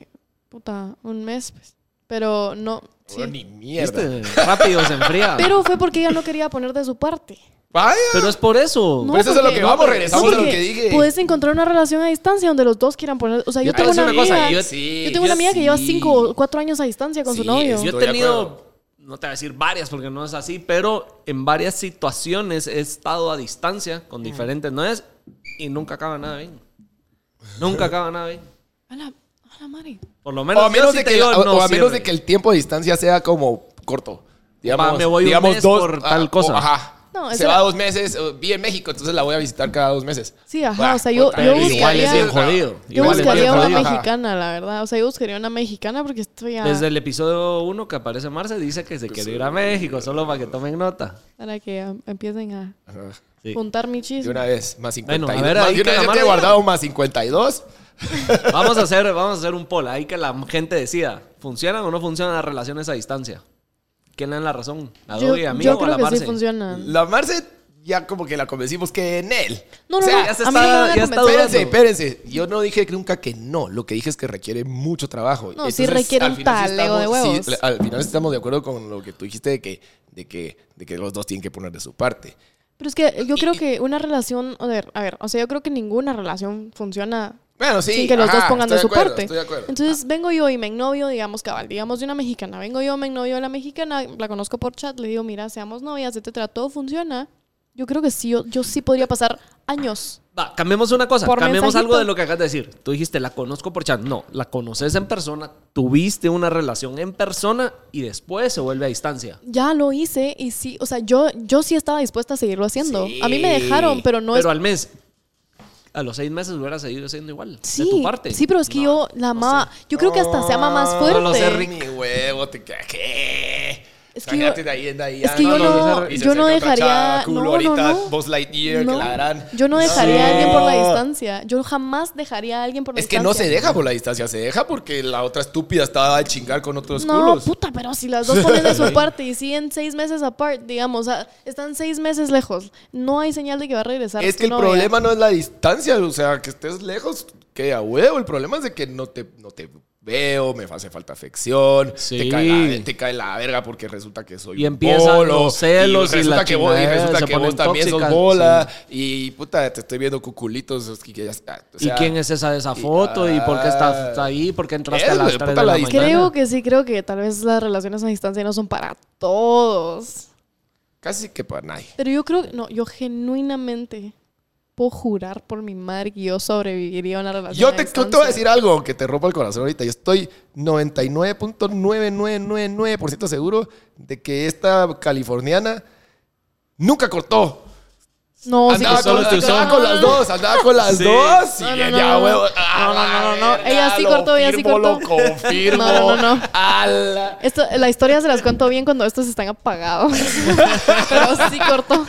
Speaker 2: puta, un mes, pues. Pero no, sí.
Speaker 3: Ni mierda.
Speaker 1: ¿Viste? Rápido se enfría.
Speaker 2: Pero fue porque ella no quería poner de su parte.
Speaker 3: Vaya.
Speaker 1: Pero es por eso.
Speaker 2: No,
Speaker 3: Pero eso es a lo
Speaker 2: porque-
Speaker 3: que vamos, regresamos a lo
Speaker 2: porque
Speaker 3: que dije.
Speaker 2: Puedes encontrar una relación a distancia donde los dos quieran poner. O sea, yo,
Speaker 1: Yo te
Speaker 2: tengo una amiga.
Speaker 1: cosa, yo-
Speaker 3: Sí,
Speaker 2: yo tengo una amiga que lleva
Speaker 3: sí.
Speaker 2: cinco o cuatro años a distancia con su
Speaker 3: Sí,
Speaker 2: novio.
Speaker 3: sí.
Speaker 1: Yo he
Speaker 3: de
Speaker 1: tenido,
Speaker 3: acuerdo.
Speaker 1: No te voy a decir varias porque no es así, pero en varias situaciones he estado a distancia con diferentes novias y nunca acaba nada bien. Nunca acaba nada bien.
Speaker 2: A la, a la madre.
Speaker 1: Por lo menos,
Speaker 3: O a menos, de que,
Speaker 1: digo,
Speaker 3: o-
Speaker 1: no
Speaker 3: o a menos de que el tiempo de distancia sea como corto. Digamos,
Speaker 1: Va, me voy un
Speaker 3: digamos
Speaker 1: mes
Speaker 3: dos,
Speaker 1: por tal
Speaker 3: o-
Speaker 1: cosa.
Speaker 3: ajá.
Speaker 2: No,
Speaker 3: Se va
Speaker 2: era-
Speaker 3: dos meses, eh, vi en México, entonces la voy a visitar cada dos meses.
Speaker 2: Sí, ajá, o sea, yo- yo
Speaker 3: igual es
Speaker 2: buscaría-
Speaker 3: bien
Speaker 1: jodido.
Speaker 2: Yo una
Speaker 1: jodido.
Speaker 2: Mexicana, la verdad. O sea, yo buscaría una mexicana porque estoy a...
Speaker 1: Desde el episodio 1 que aparece Marce dice que se quiere ir a México, solo para que tomen nota.
Speaker 2: Para que um, empiecen a.
Speaker 1: Sí.
Speaker 2: juntar mi
Speaker 3: De
Speaker 2: chisme.
Speaker 3: una vez, más 52.
Speaker 1: Bueno, a ver,
Speaker 3: más de una vez ya te he guardado más 52.
Speaker 1: Vamos a hacer, vamos a hacer un poll ahí que la gente decida, ¿funcionan o no funcionan las relaciones a distancia? ¿Quién le da la razón? ¿A
Speaker 2: Yo,
Speaker 1: Doggy, a mí
Speaker 2: yo
Speaker 1: o a
Speaker 2: creo
Speaker 1: la
Speaker 2: que sí
Speaker 1: Marce?
Speaker 2: funcionan.
Speaker 3: La Marce ya como que la convencimos que en él.
Speaker 2: No, no,
Speaker 3: O sea,
Speaker 2: no.
Speaker 1: ya se
Speaker 2: a
Speaker 1: está-
Speaker 2: no a
Speaker 1: ya.
Speaker 3: Espérense, espérense. Yo no dije nunca que no. Lo que dije es que requiere mucho trabajo.
Speaker 2: No, sí requiere un taleo de huevos.
Speaker 3: sí, al final estamos de acuerdo con lo que tú dijiste de que, de que, de que los dos tienen que poner de su parte.
Speaker 2: Pero es que yo creo que una relación, a ver, a ver, o sea, yo creo que ninguna relación funciona
Speaker 3: Bueno, sí.
Speaker 2: sin que los
Speaker 3: ajá,
Speaker 2: dos pongan
Speaker 3: estoy
Speaker 2: de su
Speaker 3: acuerdo,
Speaker 2: parte.
Speaker 3: Estoy de acuerdo.
Speaker 2: Entonces vengo yo y me ennovio, digamos, cabal, digamos de una mexicana. Vengo yo, me ennovio de la mexicana, la conozco por chat, le digo, mira, seamos novias, etcétera, todo funciona. Yo creo que sí, yo, yo sí podría pasar años.
Speaker 1: Va, cambiemos una cosa, cambiemos
Speaker 2: mensajito.
Speaker 1: algo de lo que acabas de decir. Tú dijiste, la conozco por chat. No, la conoces en persona, tuviste una relación en persona y después se vuelve a distancia.
Speaker 2: Ya lo hice y sí, o sea, yo, yo sí estaba dispuesta a seguirlo haciendo.
Speaker 3: Sí.
Speaker 2: A mí me dejaron, pero no
Speaker 1: Pero
Speaker 2: es...
Speaker 1: al mes, a los seis meses hubiera seguido siendo igual.
Speaker 2: Sí,
Speaker 1: de tu parte.
Speaker 2: sí, pero es que yo la amaba. Yo creo que hasta se ama más
Speaker 3: No,
Speaker 2: fuerte.
Speaker 1: lo sé, Rick.
Speaker 3: Mi huevo, te queda ¿qué?
Speaker 2: Es que
Speaker 3: Imagínate
Speaker 2: yo-
Speaker 3: de ahí en ahí,
Speaker 2: es
Speaker 3: ah,
Speaker 2: que yo no- yo no dejaría-
Speaker 3: chava, culo,
Speaker 2: no, no,
Speaker 3: ahorita
Speaker 2: no.
Speaker 3: Buzz Lightyear,
Speaker 2: No,
Speaker 3: que la gran...
Speaker 2: Yo no dejaría a alguien por la
Speaker 3: No.
Speaker 2: distancia. Yo jamás dejaría a alguien por la
Speaker 3: Es que
Speaker 2: distancia.
Speaker 3: no se deja por la distancia, se deja porque la otra estúpida estaba a chingar con otros
Speaker 2: No,
Speaker 3: culos.
Speaker 2: puta, pero si las dos ponen de su parte y siguen seis meses apart, digamos, o sea, están seis meses lejos, no hay señal de que va a regresar.
Speaker 3: Es que el problema no es la distancia, o sea, que estés lejos, que a huevo. El problema es de que no te, no te veo, me hace falta afección,
Speaker 1: Sí.
Speaker 3: te, cae la, te cae la verga porque resulta que soy
Speaker 1: Y
Speaker 3: un
Speaker 1: empiezan
Speaker 3: bolo,
Speaker 1: los celos y
Speaker 3: resulta
Speaker 1: la
Speaker 3: que vos, y resulta que vos también sos
Speaker 1: tóxicas,
Speaker 3: bola y puta, te estoy viendo cuculitos.
Speaker 1: ¿Y quién es esa de esa foto? ¿Y por qué estás ahí? ¿Por qué entraste a las
Speaker 3: güey,
Speaker 1: 3
Speaker 3: puta,
Speaker 1: de la
Speaker 3: la
Speaker 1: mañana?
Speaker 2: Creo que sí, creo que tal vez las relaciones a distancia no son para todos.
Speaker 3: Casi que para nadie.
Speaker 2: Pero yo creo, no, yo genuinamente puedo jurar por mi madre que yo sobreviviría a una relación
Speaker 3: Yo te, voy a decir algo que te rompa el corazón ahorita. Yo estoy 99.9999% seguro de que esta californiana nunca cortó.
Speaker 2: No, sí,
Speaker 3: andaba
Speaker 2: que
Speaker 3: con,
Speaker 2: cortó,
Speaker 3: andaba con las dos, andaba con las
Speaker 1: Sí.
Speaker 3: dos. Sí,
Speaker 2: No, no,
Speaker 3: ya,
Speaker 2: no, no,
Speaker 3: huevo.
Speaker 2: no.
Speaker 3: A
Speaker 2: No, no,
Speaker 3: la
Speaker 2: no, no, no.
Speaker 3: verga,
Speaker 2: Ella sí cortó, ella sí
Speaker 3: firmo, Lo
Speaker 2: cortó.
Speaker 3: confirmo.
Speaker 2: No, no, no.
Speaker 3: A la-
Speaker 2: Esto, la historia se las cuento bien cuando estos están apagados. Pero sí cortó.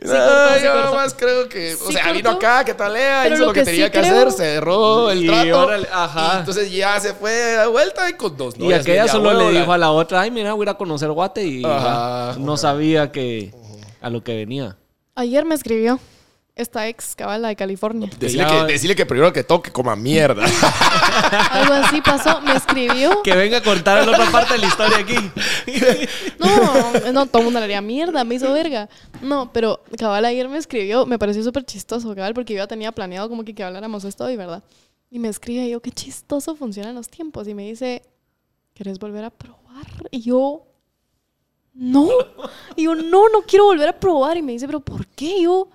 Speaker 2: Sí
Speaker 3: No,
Speaker 2: cortó, sí
Speaker 3: yo
Speaker 2: cortó.
Speaker 3: nomás creo que, o
Speaker 2: Sí
Speaker 3: sea, vino
Speaker 2: cortó.
Speaker 3: acá, que talea,
Speaker 2: Pero
Speaker 3: hizo
Speaker 2: lo
Speaker 3: lo que,
Speaker 2: que
Speaker 3: tenía
Speaker 2: sí
Speaker 3: que
Speaker 2: creo-
Speaker 3: hacer, cerró el
Speaker 1: Y
Speaker 3: trato.
Speaker 1: órale, ajá.
Speaker 3: y entonces ya se fue de vuelta y con dos
Speaker 1: Y
Speaker 3: novias,
Speaker 1: aquella solo le dijo a la otra, ay, mira, voy a ir a conocer Guate y no sabía que a lo que venía.
Speaker 2: Ayer me escribió esta ex cabala de California.
Speaker 3: Decirle que, decirle que primero que toque coma mierda.
Speaker 2: Algo así pasó. Me escribió.
Speaker 1: Que venga a contar la otra parte de la historia aquí.
Speaker 2: No, no, todo el mundo le haría mierda, me hizo verga. No, pero cabal ayer me escribió, me pareció súper chistoso, cabal, porque yo ya tenía planeado como que, que habláramos esto y verdad. Y me escribe y yo, qué chistoso funcionan los tiempos. Y me dice, ¿querés volver a probar? Y yo, no. Y yo, no, no quiero volver a probar. Y me dice, ¿pero por qué? Y yo,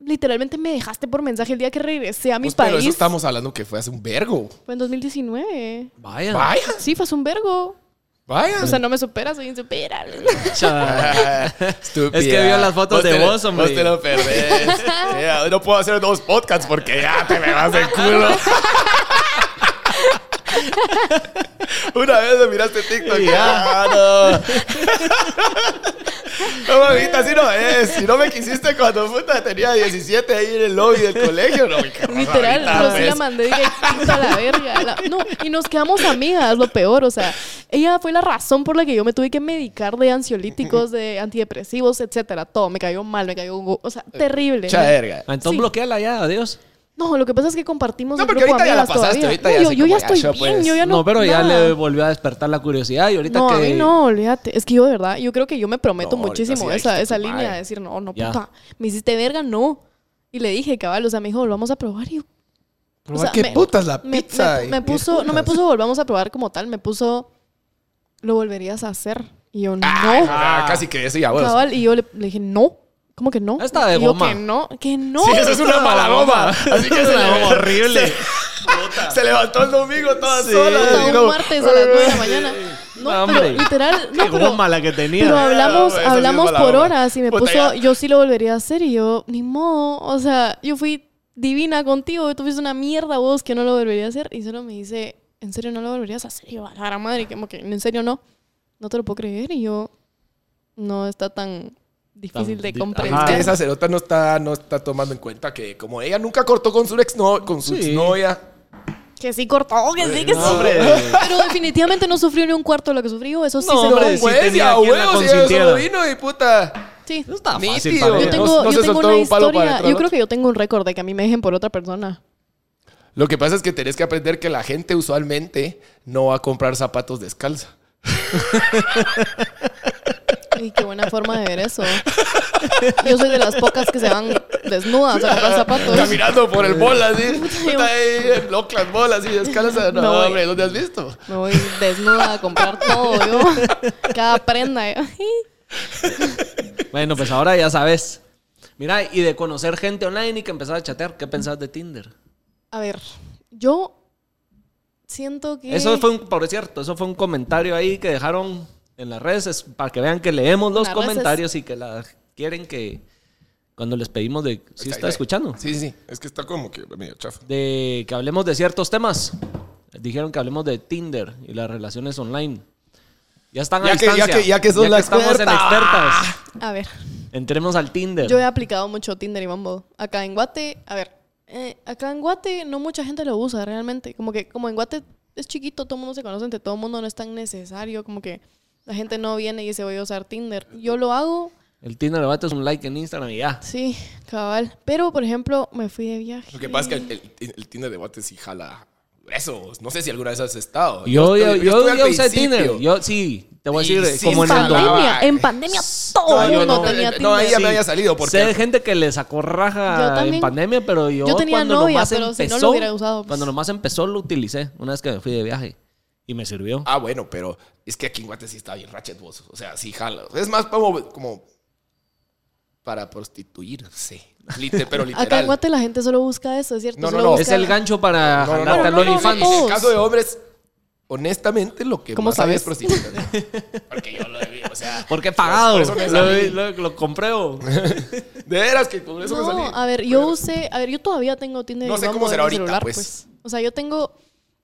Speaker 2: literalmente me dejaste por mensaje el día que regresé a mi
Speaker 3: Pues, pero
Speaker 2: país.
Speaker 3: eso estamos hablando que fue hace un vergo.
Speaker 2: Fue en 2019.
Speaker 1: Vaya.
Speaker 3: Vaya,
Speaker 2: Sí, fue hace un vergo.
Speaker 3: vaya.
Speaker 2: O sea, no me superas, soy insuperable.
Speaker 1: Es que vio las fotos de
Speaker 3: te-
Speaker 1: vos, hombre.
Speaker 3: Vos te lo perdés. No puedo hacer dos podcasts porque ya te me vas de culo. Una vez me miraste TikTok.
Speaker 1: Ya.
Speaker 3: Ya, no. No, mamita, así no es. Si no me quisiste cuando puta tenía 17 ahí en el lobby del colegio, no me
Speaker 2: Literal, yo sí la mandé directito a la verga. La- no, y nos quedamos amigas, lo peor. O sea, ella fue la razón por la que yo me tuve que medicar de ansiolíticos, de antidepresivos, etcétera. Todo. Me cayó mal, me cayó... O sea, terrible.
Speaker 3: Cha verga.
Speaker 1: Entonces
Speaker 2: Sí.
Speaker 1: bloqueala ya, adiós.
Speaker 2: No, lo que pasa es que compartimos
Speaker 3: No, porque
Speaker 2: grupo
Speaker 3: ahorita ya la pasaste,
Speaker 2: todavía.
Speaker 3: ahorita
Speaker 2: No,
Speaker 3: ya
Speaker 2: yo, yo ya estoy
Speaker 3: ya,
Speaker 2: bien,
Speaker 3: pues.
Speaker 2: yo ya no...
Speaker 1: No, pero ya le volvió a despertar la curiosidad y ahorita
Speaker 2: No,
Speaker 1: que...
Speaker 2: a mí no, olvídate. Es que yo de verdad, yo creo que yo me prometo
Speaker 3: No,
Speaker 2: muchísimo esa, esa línea
Speaker 3: madre.
Speaker 2: de decir, no, no,
Speaker 1: Ya.
Speaker 2: puta, me hiciste verga, no. Y le dije, cabal, o sea, me dijo, volvamos a probar. Y yo,
Speaker 3: Pero
Speaker 2: o sea,
Speaker 3: ¿qué
Speaker 2: me-
Speaker 3: putas la
Speaker 2: me,
Speaker 3: pizza?
Speaker 2: me- puso, no me puso, volvamos a probar como tal, me puso, lo volverías a hacer. Y yo, no.
Speaker 3: Ah, casi que eso ya, bueno.
Speaker 2: cabal, y yo le, le dije, no. ¿Cómo que no?
Speaker 1: Está de
Speaker 2: Y yo,
Speaker 1: goma.
Speaker 2: que no, que no.
Speaker 3: Sí, eso es una mala goma. Así que
Speaker 1: Es una goma horrible.
Speaker 3: Se, se levantó el domingo toda
Speaker 1: Sí.
Speaker 3: sola.
Speaker 2: Un martes a las 9 de la mañana. No, pero literal, no,
Speaker 1: Qué
Speaker 2: pero,
Speaker 1: goma la que tenía.
Speaker 2: Pero hablamos,
Speaker 3: esa
Speaker 2: hablamos por horas y me
Speaker 3: Puta,
Speaker 2: puso,
Speaker 3: ya.
Speaker 2: yo sí lo volvería a hacer y yo, ni modo, o sea, yo fui divina contigo, tú fuiste una mierda vos que no lo volvería a hacer y solo me dice, ¿en serio no lo volverías a hacer? Y yo, a la gran madre, como que, ¿en serio no? No te lo puedo creer y yo, no está tan difícil de comprender.
Speaker 3: Es que esa cerota no está, no está tomando en cuenta que como ella nunca cortó con su ex no, con su
Speaker 1: Sí.
Speaker 3: exnovia.
Speaker 2: Que sí cortó, que sí, que
Speaker 1: No,
Speaker 2: sí.
Speaker 1: hombre.
Speaker 2: Pero definitivamente no sufrió ni un cuarto de lo que sufrió, eso sí
Speaker 1: No,
Speaker 2: se
Speaker 1: hombre,
Speaker 2: lo
Speaker 1: sí
Speaker 3: pues,
Speaker 1: quien la
Speaker 3: huevos, solo vino y puta.
Speaker 2: Sí.
Speaker 1: Eso está fácil para
Speaker 2: Yo.
Speaker 3: No-
Speaker 2: tengo,
Speaker 3: no
Speaker 2: yo
Speaker 3: se
Speaker 2: tengo
Speaker 3: soltó
Speaker 2: una
Speaker 3: un palo para
Speaker 2: historia, yo creo que yo tengo un récord de que a mí me dejen por otra persona.
Speaker 3: Lo que pasa es que tenés que aprender que la gente usualmente no va a comprar zapatos descalza.
Speaker 2: Y qué buena forma de ver eso. Yo soy de las pocas que se van desnudas a comprar zapatos.
Speaker 3: Caminando por el mall así. locas bolas y descalza. No,
Speaker 2: voy.
Speaker 3: hombre, ¿dónde has visto?
Speaker 2: Me voy desnuda a comprar todo, yo. Cada prenda. yo.
Speaker 1: Bueno, pues ahora ya sabes. Mira, y de conocer gente online y que empezar a chatear, ¿qué pensás de Tinder?
Speaker 2: A ver, yo siento que...
Speaker 1: Eso fue un, por cierto, eso fue un comentario ahí que dejaron en las redes es para que vean que leemos los comentarios y que la quieren que cuando les pedimos de si
Speaker 3: Ahí
Speaker 1: está
Speaker 3: ahí.
Speaker 1: escuchando
Speaker 3: Sí, sí, sí. Es que está como que medio chafa.
Speaker 1: de que hablemos de ciertos temas. Dijeron que hablemos de Tinder y las relaciones online. Ya están a
Speaker 3: Ya que- ya
Speaker 1: distancia.
Speaker 3: que- ya que sos la
Speaker 1: estamos en
Speaker 3: experta.
Speaker 1: expertas.
Speaker 2: A ver,
Speaker 1: Entremos al Tinder.
Speaker 2: yo he aplicado mucho Tinder y Bumble. Acá en Guate, a ver, eh, acá en Guate no mucha gente lo usa realmente. Como que como en Guate es chiquito, todo el mundo se conoce entre todo el mundo, no es tan necesario. Como que la gente no viene y dice voy a usar Tinder. Yo lo hago
Speaker 1: El Tinder debate es un like en Instagram y ya.
Speaker 2: Sí, cabal. Pero, por ejemplo, me fui de viaje.
Speaker 3: Lo que pasa es que el, el, el Tinder de Guate sí jala eso. No sé si alguna vez has estado.
Speaker 1: Yo, yo, yo,
Speaker 3: al
Speaker 1: yo usé. Tinder. Yo sí, te voy a decir,
Speaker 3: sí
Speaker 1: como en
Speaker 2: en pandemia, en pandemia todo
Speaker 3: No,
Speaker 2: el
Speaker 3: yo
Speaker 2: mundo
Speaker 3: no,
Speaker 2: tenía
Speaker 3: no,
Speaker 2: Tinder.
Speaker 3: ahí ya
Speaker 1: Sí.
Speaker 3: me había salido porque
Speaker 1: Sé de gente que le sacó raja
Speaker 2: Yo también.
Speaker 1: en pandemia, pero yo,
Speaker 2: Yo tenía
Speaker 1: cuando
Speaker 2: novia,
Speaker 1: nomás
Speaker 2: pero si no
Speaker 1: empezó,
Speaker 2: lo hubiera usado, pues.
Speaker 1: cuando nomás empezó lo utilicé una vez que me fui de viaje y me sirvió.
Speaker 3: Ah, bueno, pero es que aquí en Guate sí está bien ratchet vos. O sea, sí jala. Es más como, como para prostituirse. Lite- pero literal.
Speaker 2: Acá en Guate la gente solo busca eso, es cierto.
Speaker 3: No, no, no.
Speaker 2: busca-
Speaker 1: es el gancho para
Speaker 3: No, no, no.
Speaker 2: no, no,
Speaker 1: OnlyFans.
Speaker 2: no
Speaker 3: En el caso de hombres, honestamente, lo que
Speaker 2: ¿Cómo
Speaker 3: más hay
Speaker 2: sabes?
Speaker 3: es prostitutas. Porque yo lo vi, o sea.
Speaker 1: Porque he pagado.
Speaker 3: Por eso me
Speaker 1: Lo, lo- lo
Speaker 3: De veras que por eso me salí.
Speaker 2: No, a ver, yo usé, a ver, yo todavía tengo Tinder
Speaker 3: No sé cómo será ahorita,
Speaker 2: celular,
Speaker 3: pues.
Speaker 2: O sea, yo tengo,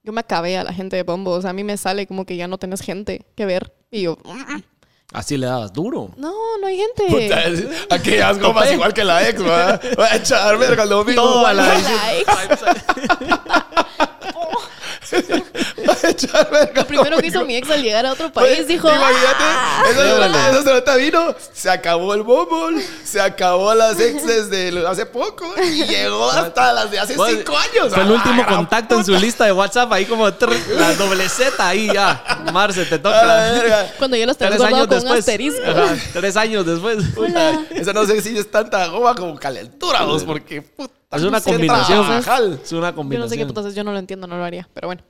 Speaker 2: yo me acabé a la gente de Bumble, o sea, a mí me sale como que ya no tenés gente que ver y yo,
Speaker 1: Así le dabas duro.
Speaker 2: no, no hay gente.
Speaker 3: Puta, es- aquellas gomas igual que la ex, va. Va a echar verga el domingo.
Speaker 1: Todo a la
Speaker 3: Va Echar verga.
Speaker 2: Lo primero que hizo mi ex al llegar a otro país
Speaker 3: Pues,
Speaker 2: dijo,
Speaker 3: Imagínate,
Speaker 2: "Ah".
Speaker 3: esa cerota vino, se acabó el Bumble, se acabó las exes de hace poco y llegó hasta las de hace cinco años.
Speaker 1: Fue el
Speaker 3: Ah,
Speaker 1: último contacto en su lista de WhatsApp. Ahí como la doble Z ahí ya. Marce, te toca.
Speaker 3: verga.
Speaker 2: cuando ya los tenés
Speaker 1: Tres años
Speaker 2: guardado con un asterisco.
Speaker 1: Ajá, tres años después.
Speaker 3: Puta, Esa no sé si es tanta goma como calentura, vos, porque puta,
Speaker 1: Es una combinación. Es una
Speaker 2: Yo
Speaker 1: combinación.
Speaker 2: no sé qué putas es, yo no lo entiendo, no lo haría, pero bueno.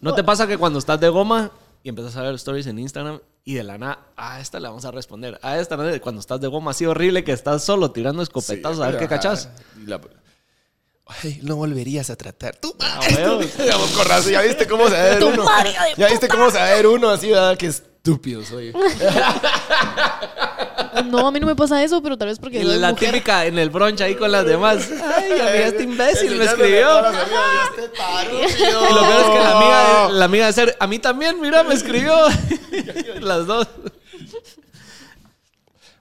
Speaker 1: ¿No te pasa que cuando estás de goma y empiezas a ver stories en Instagram Y de la nada, a esta le vamos a responder. A esta, ¿no? cuando estás de goma así horrible que estás solo tirando escopetazos a ver qué
Speaker 3: la- Ay, no volverías a tratar. Tú,
Speaker 1: Ah.
Speaker 3: Digamos, ya viste cómo se va a ver uno. Ya viste cómo se va a ver uno así, ¿verdad? Qué estúpido soy.
Speaker 2: No, a mí no me pasa eso, pero tal vez porque soy
Speaker 1: la
Speaker 2: mujer.
Speaker 1: típica en el brunch ahí con las demás. Ay, amiga, este imbécil me escribió.
Speaker 3: "Este tarúpido".
Speaker 1: Y lo peor es que la amiga, la amiga de ser, a mí también, mira, me escribió. Las dos.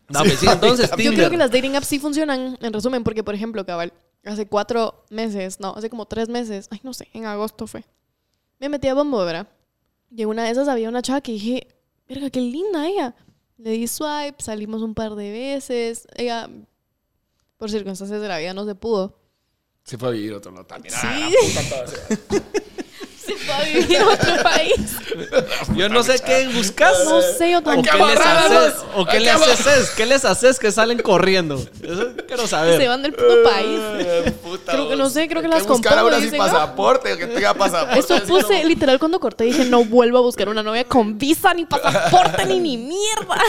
Speaker 1: No, pues sí, entonces
Speaker 2: Yo creo que las dating apps sí funcionan, en resumen, porque, por ejemplo, cabal, hace cuatro meses, no, hace como tres meses, ay, no sé, en agosto fue. Me metí a Bumble, ¿verdad? Y en una de esas había una chava que dije, verga, qué linda ella. Le di swipe, salimos un par de veces. Ella, por circunstancias de la vida, no se pudo.
Speaker 3: Se fue a vivir otro lado también.
Speaker 2: Sí.
Speaker 3: Ah, la puta toda sea.
Speaker 2: Se fue a vivir a otro país.
Speaker 1: Yo no sé qué buscas.
Speaker 2: No sé, yo
Speaker 1: ¿O
Speaker 2: tampoco.
Speaker 1: qué les haces? ¿O qué les
Speaker 3: que
Speaker 1: haces? ¿Qué les haces que salen corriendo? Eso quiero
Speaker 2: Se
Speaker 1: saber.
Speaker 2: van del puto país.
Speaker 3: Ay, puta,
Speaker 2: Creo que no sé, creo que las
Speaker 3: buscar
Speaker 2: compongo,
Speaker 3: ahora sin pasaporte, que tenga pasaporte.
Speaker 2: Eso puse, literal, cuando corté dije, no vuelvo a buscar una novia con visa, ni pasaporte, ni ni mierda.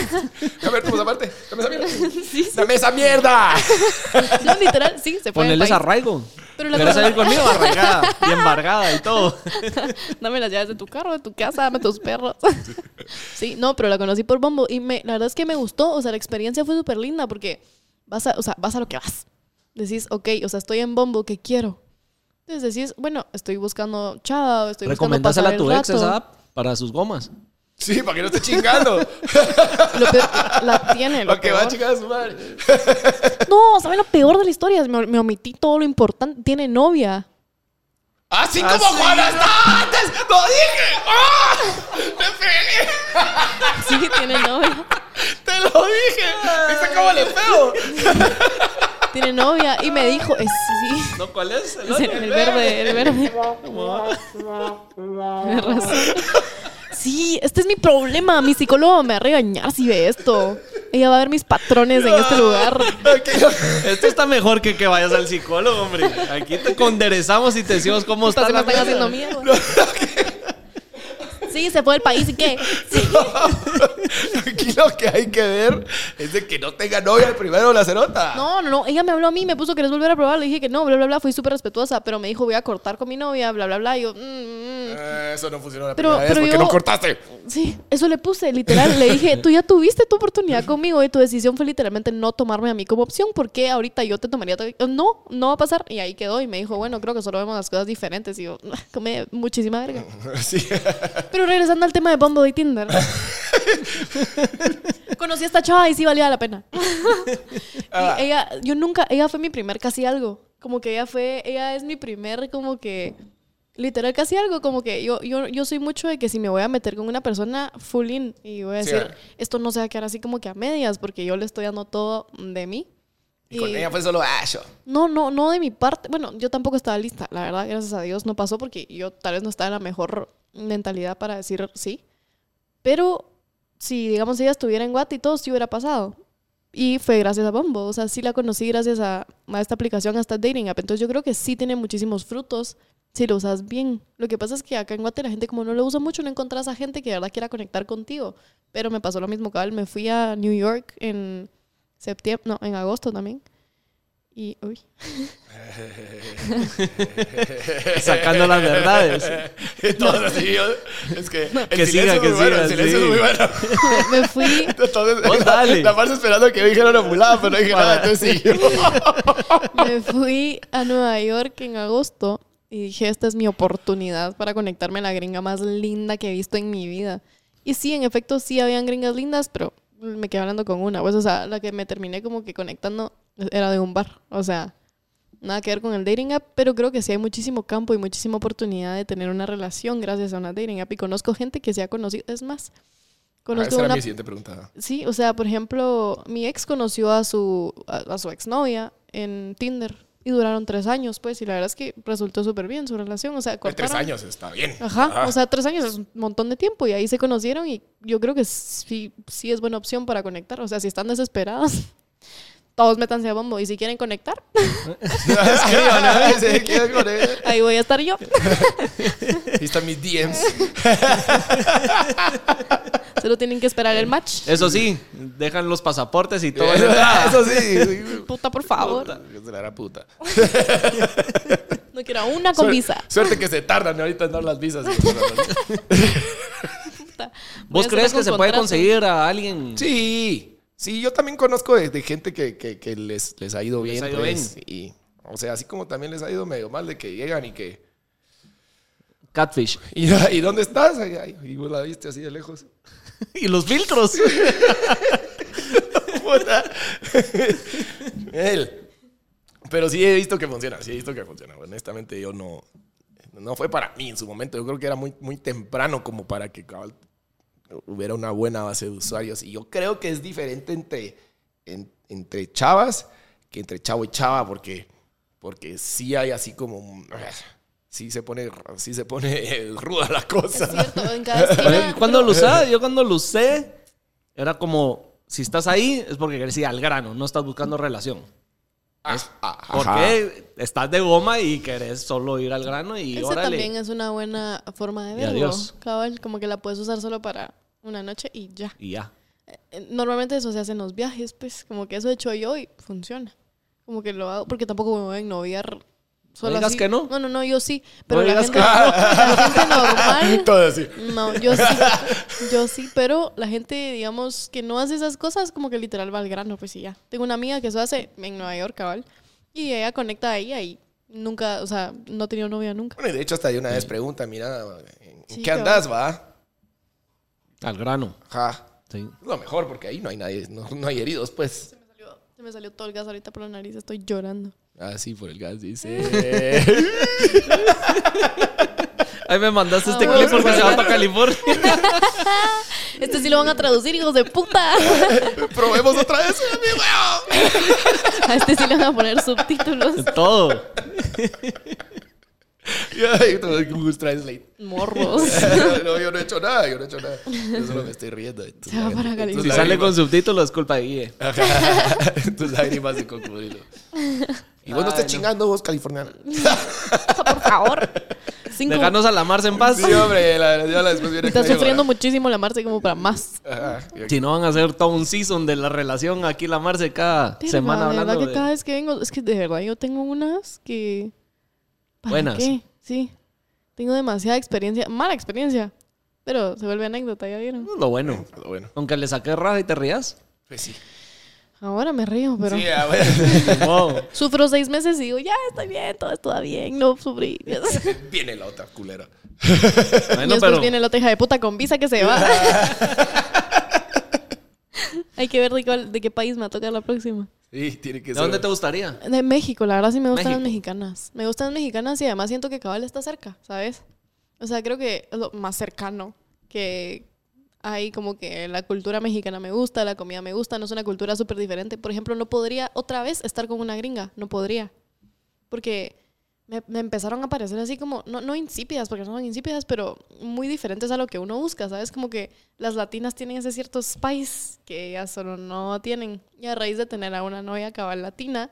Speaker 3: A ver, tu pasaporte. Dame esa mierda.
Speaker 2: Sí, sí.
Speaker 3: Dame esa mierda.
Speaker 2: No, literal, sí, se fue
Speaker 1: Ponerles
Speaker 2: país.
Speaker 1: arraigo.
Speaker 2: Pero la
Speaker 1: ¿Quieres salir conmigo? Arraigada y embargada y todo.
Speaker 2: Dame las llaves de tu carro, de tu casa, dame tus perros. Sí, no, pero la conocí por Bumble y me, la verdad es que me gustó, o sea, la experiencia fue súper linda porque vas a, o sea, vas a lo que vas. Decís, ok, o sea, estoy en Bumble, ¿qué quiero? Entonces decís, bueno, estoy buscando chava, estoy buscando
Speaker 1: Recomendásela
Speaker 2: pasar
Speaker 1: a tu
Speaker 2: el
Speaker 1: ex
Speaker 2: rato.
Speaker 1: esa app para sus gomas.
Speaker 3: Sí, para que no esté chingando.
Speaker 2: Lo peor- la tiene, lo
Speaker 3: Para que va a chingar a su madre.
Speaker 2: No, ¿saben lo peor de la historia? Me, me omití todo lo importante. Tiene novia.
Speaker 3: Así
Speaker 1: Ah,
Speaker 3: como. Juana está antes. ¡Lo dije! ¡Ah! ¡Te pegué!
Speaker 2: Sí, tiene novia.
Speaker 3: ¡Te lo dije! ¿Viste cómo le pego?
Speaker 2: Tiene novia. Y me dijo, es, sí.
Speaker 1: ¿No cuál es? El
Speaker 2: Es el, el verde, el verde. Tienes razón. Sí, este es mi problema. Mi psicólogo me va a regañar si ve esto. Ella va a ver mis patrones en este lugar.
Speaker 1: Esto está mejor que que vayas al psicólogo, hombre. Aquí te conderezamos y te decimos cómo
Speaker 2: se me están haciendo miedo. Sí, se fue del país y qué. Sí.
Speaker 3: Aquí lo que hay que ver es de que no tenga novia el primero la cerota.
Speaker 2: No, no, no. Ella me habló a mí, me puso, ¿querés volver a probar? Le dije que no, bla, bla, bla. Fui súper respetuosa, pero me dijo, voy a cortar con mi novia, bla, bla, bla. Y yo, mm, mm.
Speaker 3: Eh, eso no funcionó la
Speaker 2: Pero-
Speaker 3: primera vez
Speaker 2: pero
Speaker 3: porque
Speaker 2: yo-
Speaker 3: no cortaste.
Speaker 2: Sí, eso le puse, literal. Le dije, tú ya tuviste tu oportunidad conmigo y tu decisión fue literalmente no tomarme a mí como opción porque ahorita yo te tomaría. to- No, no va a pasar. Y ahí quedó y me dijo, bueno, creo que solo vemos las cosas diferentes. Y yo, come muchísima verga.
Speaker 3: Sí.
Speaker 2: Pero regresando al tema de Bumble y Tinder. Conocí a esta chava y sí valía la pena.
Speaker 3: Ah.
Speaker 2: Y ella, yo nunca, ella fue mi primer casi algo. Como que ella fue, ella es mi primer como que, literal casi algo. Como que yo, yo, yo soy mucho de que si me voy a meter con una persona full in y voy a
Speaker 3: Sí,
Speaker 2: decir,
Speaker 3: ah.
Speaker 2: esto no se va a quedar así como que a medias porque yo le estoy dando todo de mí.
Speaker 3: Y con ella fue solo Asho.
Speaker 2: No, no, no de mi parte. Bueno, yo tampoco estaba lista. La verdad, gracias a Dios no pasó porque yo tal vez no estaba en la mejor mentalidad para decir sí. Pero si, digamos, ella estuviera en Guate y todo, sí hubiera pasado. Y fue gracias a Bumble. O sea, sí la conocí gracias a, esta aplicación, a esta dating app. Entonces yo creo que sí tiene muchísimos frutos si lo usas bien. Lo que pasa es que acá en Guate la gente como no lo usa mucho, no encontrás a gente que de verdad quiera conectar contigo. Pero me pasó lo mismo, cabal. Me fui a New York en septiembre, no, en agosto también. Y, uy,
Speaker 1: Sacando las verdades.
Speaker 3: Todos así. yo- Es que el
Speaker 1: Que
Speaker 3: silencio
Speaker 1: siga,
Speaker 3: es
Speaker 1: que
Speaker 3: muy bueno.
Speaker 1: siga,
Speaker 3: El silencio
Speaker 1: sí.
Speaker 3: es muy bueno.
Speaker 2: me fui
Speaker 3: Entonces,
Speaker 1: Vos
Speaker 3: la,
Speaker 1: dale.
Speaker 3: la Marcia esperando que dijera una mulada, pero no dije nada. Entonces siguió.
Speaker 2: Me fui a Nueva York en agosto y dije, esta es mi oportunidad para conectarme a la gringa más linda que he visto en mi vida. Y sí, en efecto, sí habían gringas lindas, pero me quedé hablando con una. Pues, o sea, la que me terminé como que conectando era de un bar. O sea, nada que ver con el dating app, pero creo que sí hay muchísimo campo y muchísima oportunidad de tener una relación gracias a una dating app. Y conozco gente que se ha conocido. Es más,
Speaker 3: Ah, esa era
Speaker 2: una
Speaker 3: mi siguiente pregunta.
Speaker 2: Sí, o sea, por ejemplo, mi ex conoció a su, a, a su exnovia en Tinder y duraron tres años, pues, y la verdad es que resultó súper bien su relación. O sea,
Speaker 3: De tres
Speaker 2: cortaron-
Speaker 3: años está bien.
Speaker 2: Ajá,
Speaker 3: Ah.
Speaker 2: o sea, tres años es un montón de tiempo y ahí se conocieron y yo creo que sí, sí es buena opción para conectar. O sea, si están desesperados, todos métanse a bombo y si quieren conectar, ahí voy a estar yo.
Speaker 3: Ahí están mis DMs.
Speaker 2: Solo tienen que esperar el match.
Speaker 1: Eso sí, dejan los pasaportes y todo.
Speaker 3: Eso sí.
Speaker 2: Puta, por favor.
Speaker 3: Se la puta.
Speaker 2: No quiero una con
Speaker 3: Suer-
Speaker 2: visa.
Speaker 3: Suerte que se tardan ahorita en dar las visas.
Speaker 2: Puta.
Speaker 1: ¿Vos crees que se puede conseguir a alguien?
Speaker 3: Sí, sí, yo también conozco de, de gente que, que- que les, les ha ido bien.
Speaker 1: ha ido
Speaker 3: pues, Y, o sea, así como también les ha ido medio mal de que llegan y que.
Speaker 1: Catfish.
Speaker 3: ¿Y, y dónde estás? Ay, y vos la viste así de lejos.
Speaker 1: y los filtros.
Speaker 3: Él. Pero sí he visto que funciona, sí he visto que funciona. Honestamente, yo no. No fue para mí en su momento. Yo creo que era muy, muy temprano como para que hubiera una buena base de usuarios. Y yo creo que es diferente entre, en- entre chavas que entre chavo y chava, porque, porque sí hay así como. Sí se pone, sí se pone ruda la cosa.
Speaker 2: Es cierto, en cada esquina.
Speaker 1: cuando lo usé, yo cuando lo usé, era como, si estás ahí, es porque querés ir al grano, no estás buscando relación.
Speaker 3: Ah, ah, ajá.
Speaker 1: Porque estás de goma y querés solo ir al grano y
Speaker 2: Ese
Speaker 1: órale.
Speaker 2: también es una buena forma de
Speaker 1: Y
Speaker 2: verlo.
Speaker 1: adiós.
Speaker 2: Cabal, como que la puedes usar solo para una noche y ya.
Speaker 1: Y ya.
Speaker 2: Eh, Normalmente eso se hace en los viajes, pues como que eso he hecho yo y funciona. Como que lo hago, porque tampoco me voy a ennoviar solo
Speaker 1: digas
Speaker 2: así.
Speaker 1: que no.
Speaker 2: No, no, no, yo sí. Pero
Speaker 1: No
Speaker 2: la
Speaker 1: digas
Speaker 2: gente,
Speaker 1: que-
Speaker 2: la gente normal.
Speaker 3: Todo así.
Speaker 2: No, yo sí. Yo sí, pero la gente, digamos, que no hace esas cosas, como que literal va al grano, pues y ya. Tengo una amiga que eso hace en Nueva York, cabal. Y ella conecta ahí, ahí. Nunca, o sea, no ha tenido novia nunca.
Speaker 3: Bueno, y de hecho hasta de una vez pregunta, mira, ¿en
Speaker 2: Sí,
Speaker 3: qué
Speaker 2: cabal.
Speaker 3: andas, va?
Speaker 1: Al grano.
Speaker 3: Ajá.
Speaker 1: Sí.
Speaker 3: Es lo mejor porque ahí no hay nadie, no, no hay heridos, pues.
Speaker 2: Se me, salió, se me salió todo el gas ahorita por la nariz, estoy llorando.
Speaker 3: Ah, sí, por el gas, dice.
Speaker 1: Ahí me mandaste este
Speaker 2: Ah,
Speaker 1: clip porque se va para California.
Speaker 2: Este sí lo van a traducir, hijos de puta.
Speaker 3: Probemos otra vez video.
Speaker 2: A este sí le van a poner subtítulos.
Speaker 1: Todo.
Speaker 3: Google Translate.
Speaker 2: Morros.
Speaker 3: no, yo no he hecho nada, yo no he hecho nada. Yo solo me estoy riendo.
Speaker 2: Se va para California.
Speaker 1: Si sale con subtítulos, es culpa de Guille.
Speaker 3: Tus lágrimas de cocodrilo. Y vos no
Speaker 1: Ay,
Speaker 3: estés
Speaker 1: no.
Speaker 3: chingando, vos, californiano.
Speaker 2: Por favor. Cinco.
Speaker 1: Dejarnos a la Marce en paz.
Speaker 3: Sí, hombre, la, ya la después viene
Speaker 2: Está sufriendo
Speaker 3: ¿verdad?
Speaker 2: muchísimo la Marce como para más.
Speaker 3: Ajá.
Speaker 1: Si no van a hacer todo un season de la relación aquí la Marce cada semana hablando
Speaker 2: verdad que
Speaker 1: de...
Speaker 2: cada vez que vengo, es que de verdad yo tengo unas que... ¿Para
Speaker 1: Buenas.
Speaker 2: qué? Sí. Tengo demasiada experiencia, mala experiencia, pero se vuelve anécdota, ¿ya vieron?
Speaker 1: Lo bueno.
Speaker 3: Pero bueno,
Speaker 1: Aunque le saqué raja y te rías.
Speaker 3: pues sí.
Speaker 2: Ahora me río, pero...
Speaker 3: Sí, a ver.
Speaker 1: Wow.
Speaker 2: Sufro seis meses y digo, ya estoy bien, todo está bien, no sufrí. y
Speaker 3: Viene la otra culera.
Speaker 1: Bueno,
Speaker 2: después
Speaker 1: pero...
Speaker 2: viene la otra hija de puta con visa que se va. Hay que ver de, cuál- de qué país me va a tocar la próxima.
Speaker 3: Sí, tiene que
Speaker 1: ¿De
Speaker 3: ser.
Speaker 1: dónde te gustaría?
Speaker 2: De México, la verdad sí me gustan las mexicanas. Me gustan las mexicanas y además siento que Cabal está cerca, ¿sabes? O sea, creo que es lo más cercano que hay como que la cultura mexicana me gusta, la comida me gusta, no es una cultura súper diferente. Por ejemplo, no podría otra vez estar con una gringa, no podría. Porque me, empezaron a parecer así como, no, no insípidas, porque no son insípidas, pero muy diferentes a lo que uno busca, ¿sabes? Como que las latinas tienen ese cierto spice que ellas solo no tienen. Y a raíz de tener a una novia cabal latina,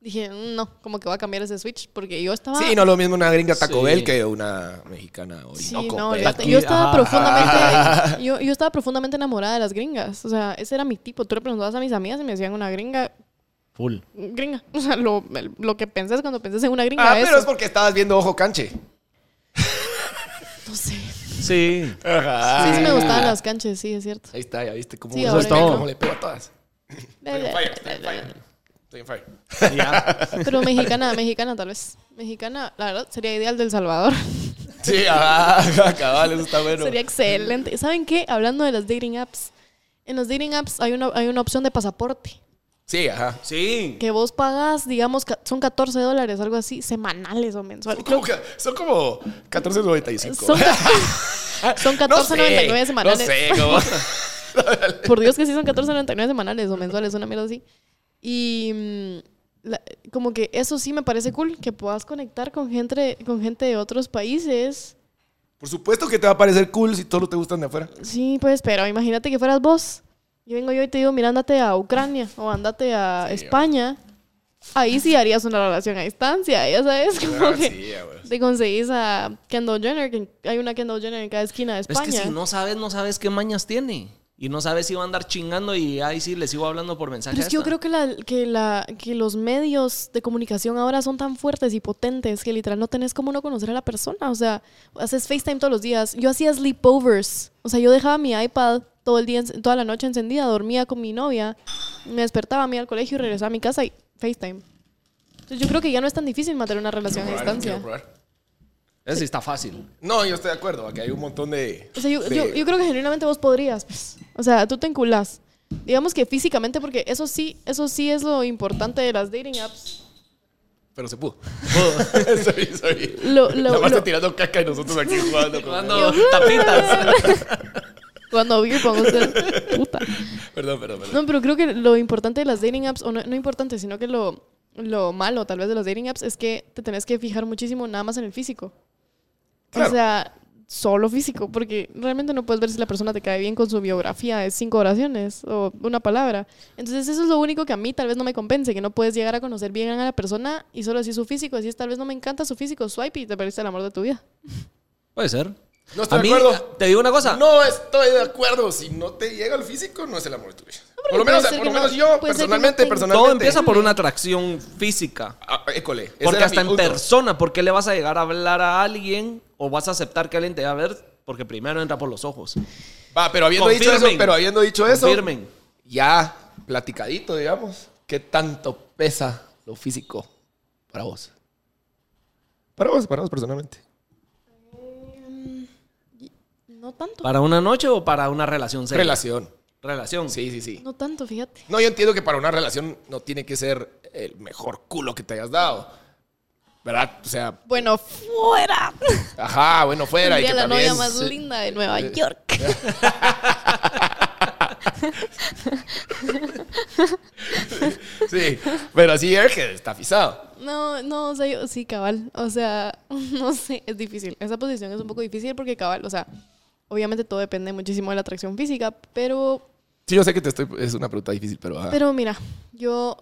Speaker 2: dije, "Mm, no, como que voy a cambiar ese switch, porque yo estaba...
Speaker 3: Sí, no lo mismo una gringa Taco
Speaker 1: Sí.
Speaker 3: Bell que una mexicana
Speaker 2: Sí, no, yo estaba profundamente, yo, yo estaba profundamente enamorada de las gringas. O sea, ese era mi tipo. Tú le preguntabas a mis amigas y me decían una gringa,
Speaker 1: Full.
Speaker 2: gringa. O sea, lo, lo que pensás cuando pensás en una gringa
Speaker 3: Ah,
Speaker 2: es
Speaker 3: pero es porque estabas viendo Ojo Canche.
Speaker 2: No sé.
Speaker 1: Sí.
Speaker 3: Ajá.
Speaker 2: Sí, sí me gustaban las canchas, sí, es cierto.
Speaker 3: Ahí está, ya viste cómo,
Speaker 2: Sí,
Speaker 3: eso
Speaker 2: ahora
Speaker 3: es
Speaker 1: ya-
Speaker 3: todo. cómo le pego a todas. Estoy.
Speaker 2: Pero mexicana, mexicana tal vez. Mexicana, la verdad, sería ideal del Salvador.
Speaker 3: Sí, ajá, cabal, eso está bueno.
Speaker 2: Sería excelente. ¿Saben qué? Hablando de las dating apps. En los dating apps hay una, hay una opción de pasaporte.
Speaker 3: Sí, ajá.
Speaker 1: Sí.
Speaker 2: Que vos pagas, digamos, son 14 dólares, algo así, semanales o mensuales. Creo
Speaker 3: Como que- Son como 14.95.
Speaker 2: Son, son 14.99 semanales.
Speaker 3: No sé, cómo.
Speaker 2: Por Dios que sí son 14.99 semanales o mensuales, una mierda así. Y mm, la- como que eso sí me parece cool, que puedas conectar con gente, con gente de otros países.
Speaker 3: Por supuesto que te va a parecer cool si todos te gustan de afuera.
Speaker 2: Sí, pues, pero imagínate que fueras vos. Yo vengo yo y te digo, mira, andate a Ucrania o andate a
Speaker 3: Sí,
Speaker 2: España. Ahí sí harías una relación a distancia, ya sabes, como
Speaker 3: Ah,
Speaker 2: que
Speaker 3: sí, güey.
Speaker 2: te conseguís a Kendall Jenner, que hay una Kendall Jenner en cada esquina de
Speaker 1: Es
Speaker 2: España.
Speaker 1: que si no sabes, no sabes qué mañas tiene. Y no sabes si va a andar chingando y ahí sí le sigo hablando por mensaje.
Speaker 2: Pero es que yo creo que, la, que, la, que los medios de comunicación ahora son tan fuertes y potentes que literal no tenés cómo no conocer a la persona. O sea, haces FaceTime todos los días. Yo hacía sleepovers. O sea, yo dejaba mi iPad todo el día, toda la noche encendida, dormía con mi novia, me despertaba, me iba al colegio y regresaba a mi casa y FaceTime. Entonces yo creo que ya no es tan difícil mantener una relación a distancia.
Speaker 1: Ese sí está fácil.
Speaker 3: No, yo estoy de acuerdo. Aquí hay un montón de.
Speaker 2: O sea, yo,
Speaker 3: de-
Speaker 2: yo, yo creo que genuinamente vos podrías. pues. O sea, tú te enculás. Digamos que físicamente, porque eso sí, eso sí es lo importante de las dating apps.
Speaker 3: Pero se pudo. sorry, sorry.
Speaker 2: Lo- lo-
Speaker 3: Nada más
Speaker 2: lo-
Speaker 3: está tirando caca y nosotros aquí jugando. con-
Speaker 1: Cuando tapitas.
Speaker 2: Cuando beer pong, usted- puta.
Speaker 3: Perdón, perdón, perdón.
Speaker 2: No, pero creo que lo importante de las dating apps, o no, no importante, sino que lo, lo malo tal vez de las dating apps es que te tenés que fijar muchísimo nada más en el físico.
Speaker 3: Claro.
Speaker 2: O sea, solo físico, porque realmente no puedes ver si la persona te cae bien con su biografía de cinco oraciones o una palabra. Entonces eso es lo único que a mí tal vez no me convence, que no puedes llegar a conocer bien a la persona y solo decir su físico, decís tal vez no me encanta su físico, swipe y te perdiste el amor de tu vida.
Speaker 1: Puede ser.
Speaker 3: No estoy
Speaker 1: a
Speaker 3: de
Speaker 1: mí,
Speaker 3: acuerdo.
Speaker 1: te digo una cosa.
Speaker 3: No estoy de acuerdo. Si no te llega el físico, no es el amor de tu vida. Por lo menos, por lo
Speaker 2: no-
Speaker 3: menos yo,
Speaker 2: puede ser que no
Speaker 3: personalmente,
Speaker 2: te-
Speaker 3: personalmente.
Speaker 1: Todo empieza por una atracción física.
Speaker 3: Ah, école.
Speaker 1: Porque hasta en
Speaker 3: punto.
Speaker 1: persona, ¿por qué le vas a llegar a hablar a alguien o vas a aceptar que alguien te va a ver? Porque primero entra por los ojos.
Speaker 3: Va, pero habiendo dicho eso, pero habiendo dicho eso,
Speaker 1: Confirmen.
Speaker 3: ya platicadito, digamos, ¿qué tanto pesa lo físico para vos? Para vos, para vos personalmente.
Speaker 2: No tanto.
Speaker 1: ¿Para una noche o para una relación seria?
Speaker 3: Relación.
Speaker 1: Relación.
Speaker 3: Sí, sí, sí.
Speaker 2: No tanto, fíjate.
Speaker 3: No, yo entiendo que para una relación no tiene que ser el mejor culo que te hayas dado. ¿Verdad? O sea,
Speaker 2: Bueno, fuera.
Speaker 3: ajá, bueno, fuera. y que
Speaker 2: la novia más
Speaker 3: sí.
Speaker 2: linda de Nueva York.
Speaker 3: Sí, pero así es que está pisado.
Speaker 2: No, no, o sea, yo, sí, cabal. O sea, no sé, es difícil. Esa posición es un poco difícil porque cabal, o sea, obviamente todo depende muchísimo de la atracción física, pero,
Speaker 3: Sí, yo sé que te estoy. Es una pregunta difícil, pero. ajá.
Speaker 2: pero mira, yo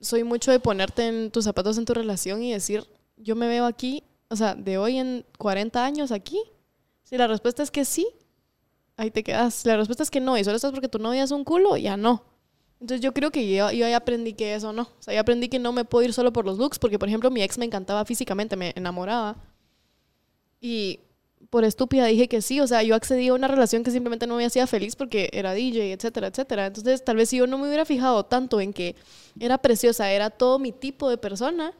Speaker 2: soy mucho de ponerte en tus zapatos en tu relación y decir, yo me veo aquí, o sea, de hoy en 40 años aquí. Si la respuesta es que sí, ahí te quedas. Si la respuesta es que no, y solo estás porque tu novia es un culo, ya no. Entonces yo creo que yo, yo aprendí que eso no. O sea, ya aprendí que no me puedo ir solo por los looks, porque por ejemplo mi ex me encantaba físicamente, me enamoraba. Y por estúpida dije que sí. O sea, yo accedí a una relación que simplemente no me hacía feliz porque era DJ, etcétera, etcétera. Entonces tal vez si yo no me hubiera fijado tanto en que era preciosa, era todo mi tipo de persona,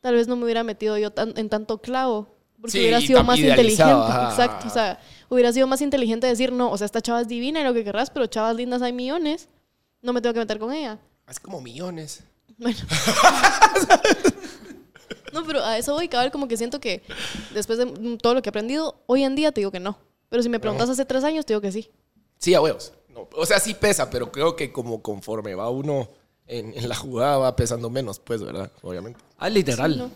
Speaker 2: tal vez no me hubiera metido yo tan- en tanto clavo. Porque
Speaker 3: Sí,
Speaker 2: hubiera sido más inteligente.
Speaker 3: ajá.
Speaker 2: Exacto. O sea, hubiera sido más inteligente decir, no, o sea, esta chava es divina y lo que querrás, pero chavas lindas hay millones. No me tengo que meter con ella.
Speaker 3: Es como millones.
Speaker 2: Bueno. no, pero a eso voy, cabal, como que siento que después de todo lo que he aprendido, hoy en día te digo que no. Pero si me preguntas hace tres años, te digo que sí.
Speaker 3: Sí, a huevos. No, o sea, sí pesa, pero creo que como conforme va uno en, en la jugada va pesando menos, pues, ¿verdad? Obviamente.
Speaker 1: Ah, literal.
Speaker 2: Sí, ¿no?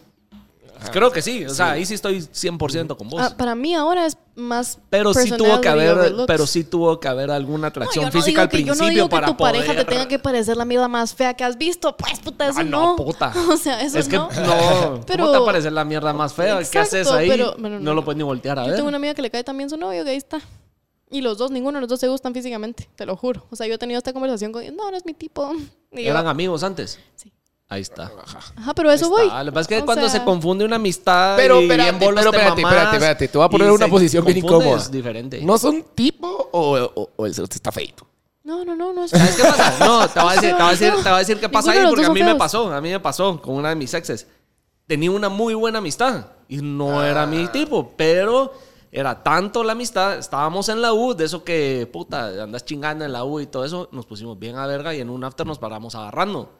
Speaker 1: Creo que sí. O sea, ahí sí estoy 100% con vos.
Speaker 2: Ah, para mí ahora es más.
Speaker 1: pero sí tuvo que haber, pero sí tuvo que haber alguna atracción
Speaker 2: yo no
Speaker 1: física al
Speaker 2: que-
Speaker 1: principio
Speaker 2: Yo no digo que tu pareja te tenga que parecer la mierda más fea que has visto. Pues, puta, eso
Speaker 1: Ah, no,
Speaker 2: no.
Speaker 1: puta.
Speaker 2: O sea, eso
Speaker 1: es que
Speaker 2: no.
Speaker 1: no.
Speaker 2: Pero-
Speaker 1: ¿Cómo te parecer la mierda más fea? ¿Qué
Speaker 2: Exacto,
Speaker 1: haces ahí?
Speaker 2: pero- bueno,
Speaker 1: no,
Speaker 2: no.
Speaker 1: lo puedes ni voltear a
Speaker 2: Yo
Speaker 1: ver.
Speaker 2: tengo una amiga que le cae también su novio, que ahí está. Y los dos, ninguno de los dos se gustan físicamente, te lo juro. O sea, yo he tenido esta conversación con no, no es mi tipo. Y yo,
Speaker 1: ¿Eran amigos antes?
Speaker 2: Sí.
Speaker 1: Ahí está.
Speaker 2: Ajá, pero eso voy.
Speaker 1: Lo que pasa es que
Speaker 2: O
Speaker 1: cuando
Speaker 2: sea,
Speaker 1: se confunde una amistad
Speaker 3: Pero,
Speaker 1: y
Speaker 3: espérate,
Speaker 1: bien bolos
Speaker 3: pero
Speaker 1: te
Speaker 3: espérate,
Speaker 1: mamás
Speaker 3: espérate, espérate. Te voy a poner
Speaker 1: y
Speaker 3: en una
Speaker 1: se
Speaker 3: posición bien
Speaker 1: confunde,
Speaker 3: incómoda.
Speaker 1: Es diferente.
Speaker 3: ¿No son tipo o, o- o el cerote está feito?
Speaker 2: No, no, no, no es
Speaker 1: ¿Sabes qué pasa? No, te voy a decir, te voy a decir, te voy a decir qué pasa
Speaker 2: Ninguno de
Speaker 1: ahí
Speaker 2: los
Speaker 1: porque
Speaker 2: dos
Speaker 1: a
Speaker 2: son
Speaker 1: mí me
Speaker 2: feos.
Speaker 1: pasó. A mí me pasó con una de mis exes. Tenía una muy buena amistad y no era
Speaker 3: Ah.
Speaker 1: mi tipo, pero era tanto la amistad. Estábamos en la U, de eso que, puta, andas chingando en la U y todo eso. Nos pusimos bien a verga y en un after nos paramos agarrando.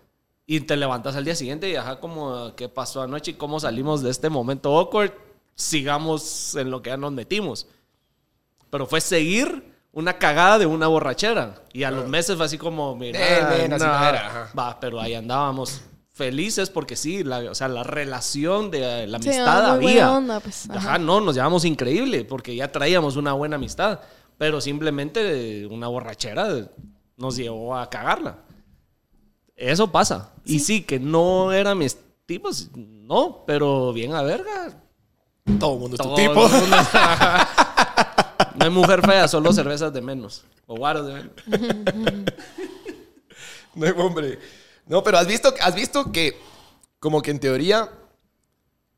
Speaker 1: Y te levantas al día siguiente y ajá, como, ¿qué pasó anoche y cómo salimos de este momento awkward? Sigamos en lo que ya nos metimos. Pero fue seguir una cagada de una borrachera. Y a los meses fue así como, mira,
Speaker 3: Eh, no era,
Speaker 1: va, pero ahí andábamos felices porque sí, la, o sea, la relación de la amistad había.
Speaker 2: onda, pues,
Speaker 1: Ajá.
Speaker 2: ajá.
Speaker 1: no, nos llevamos increíble porque ya traíamos una buena amistad. Pero simplemente una borrachera nos llevó a cagarla. Eso pasa. Y sí, que no eran mis tipos, no, pero bien a verga.
Speaker 3: Todo el mundo es tu tipo.
Speaker 1: mundo- no hay mujer fea, solo cervezas de menos. O guaros de menos.
Speaker 3: No hay hombre. No, pero has visto, has visto que, como que en teoría,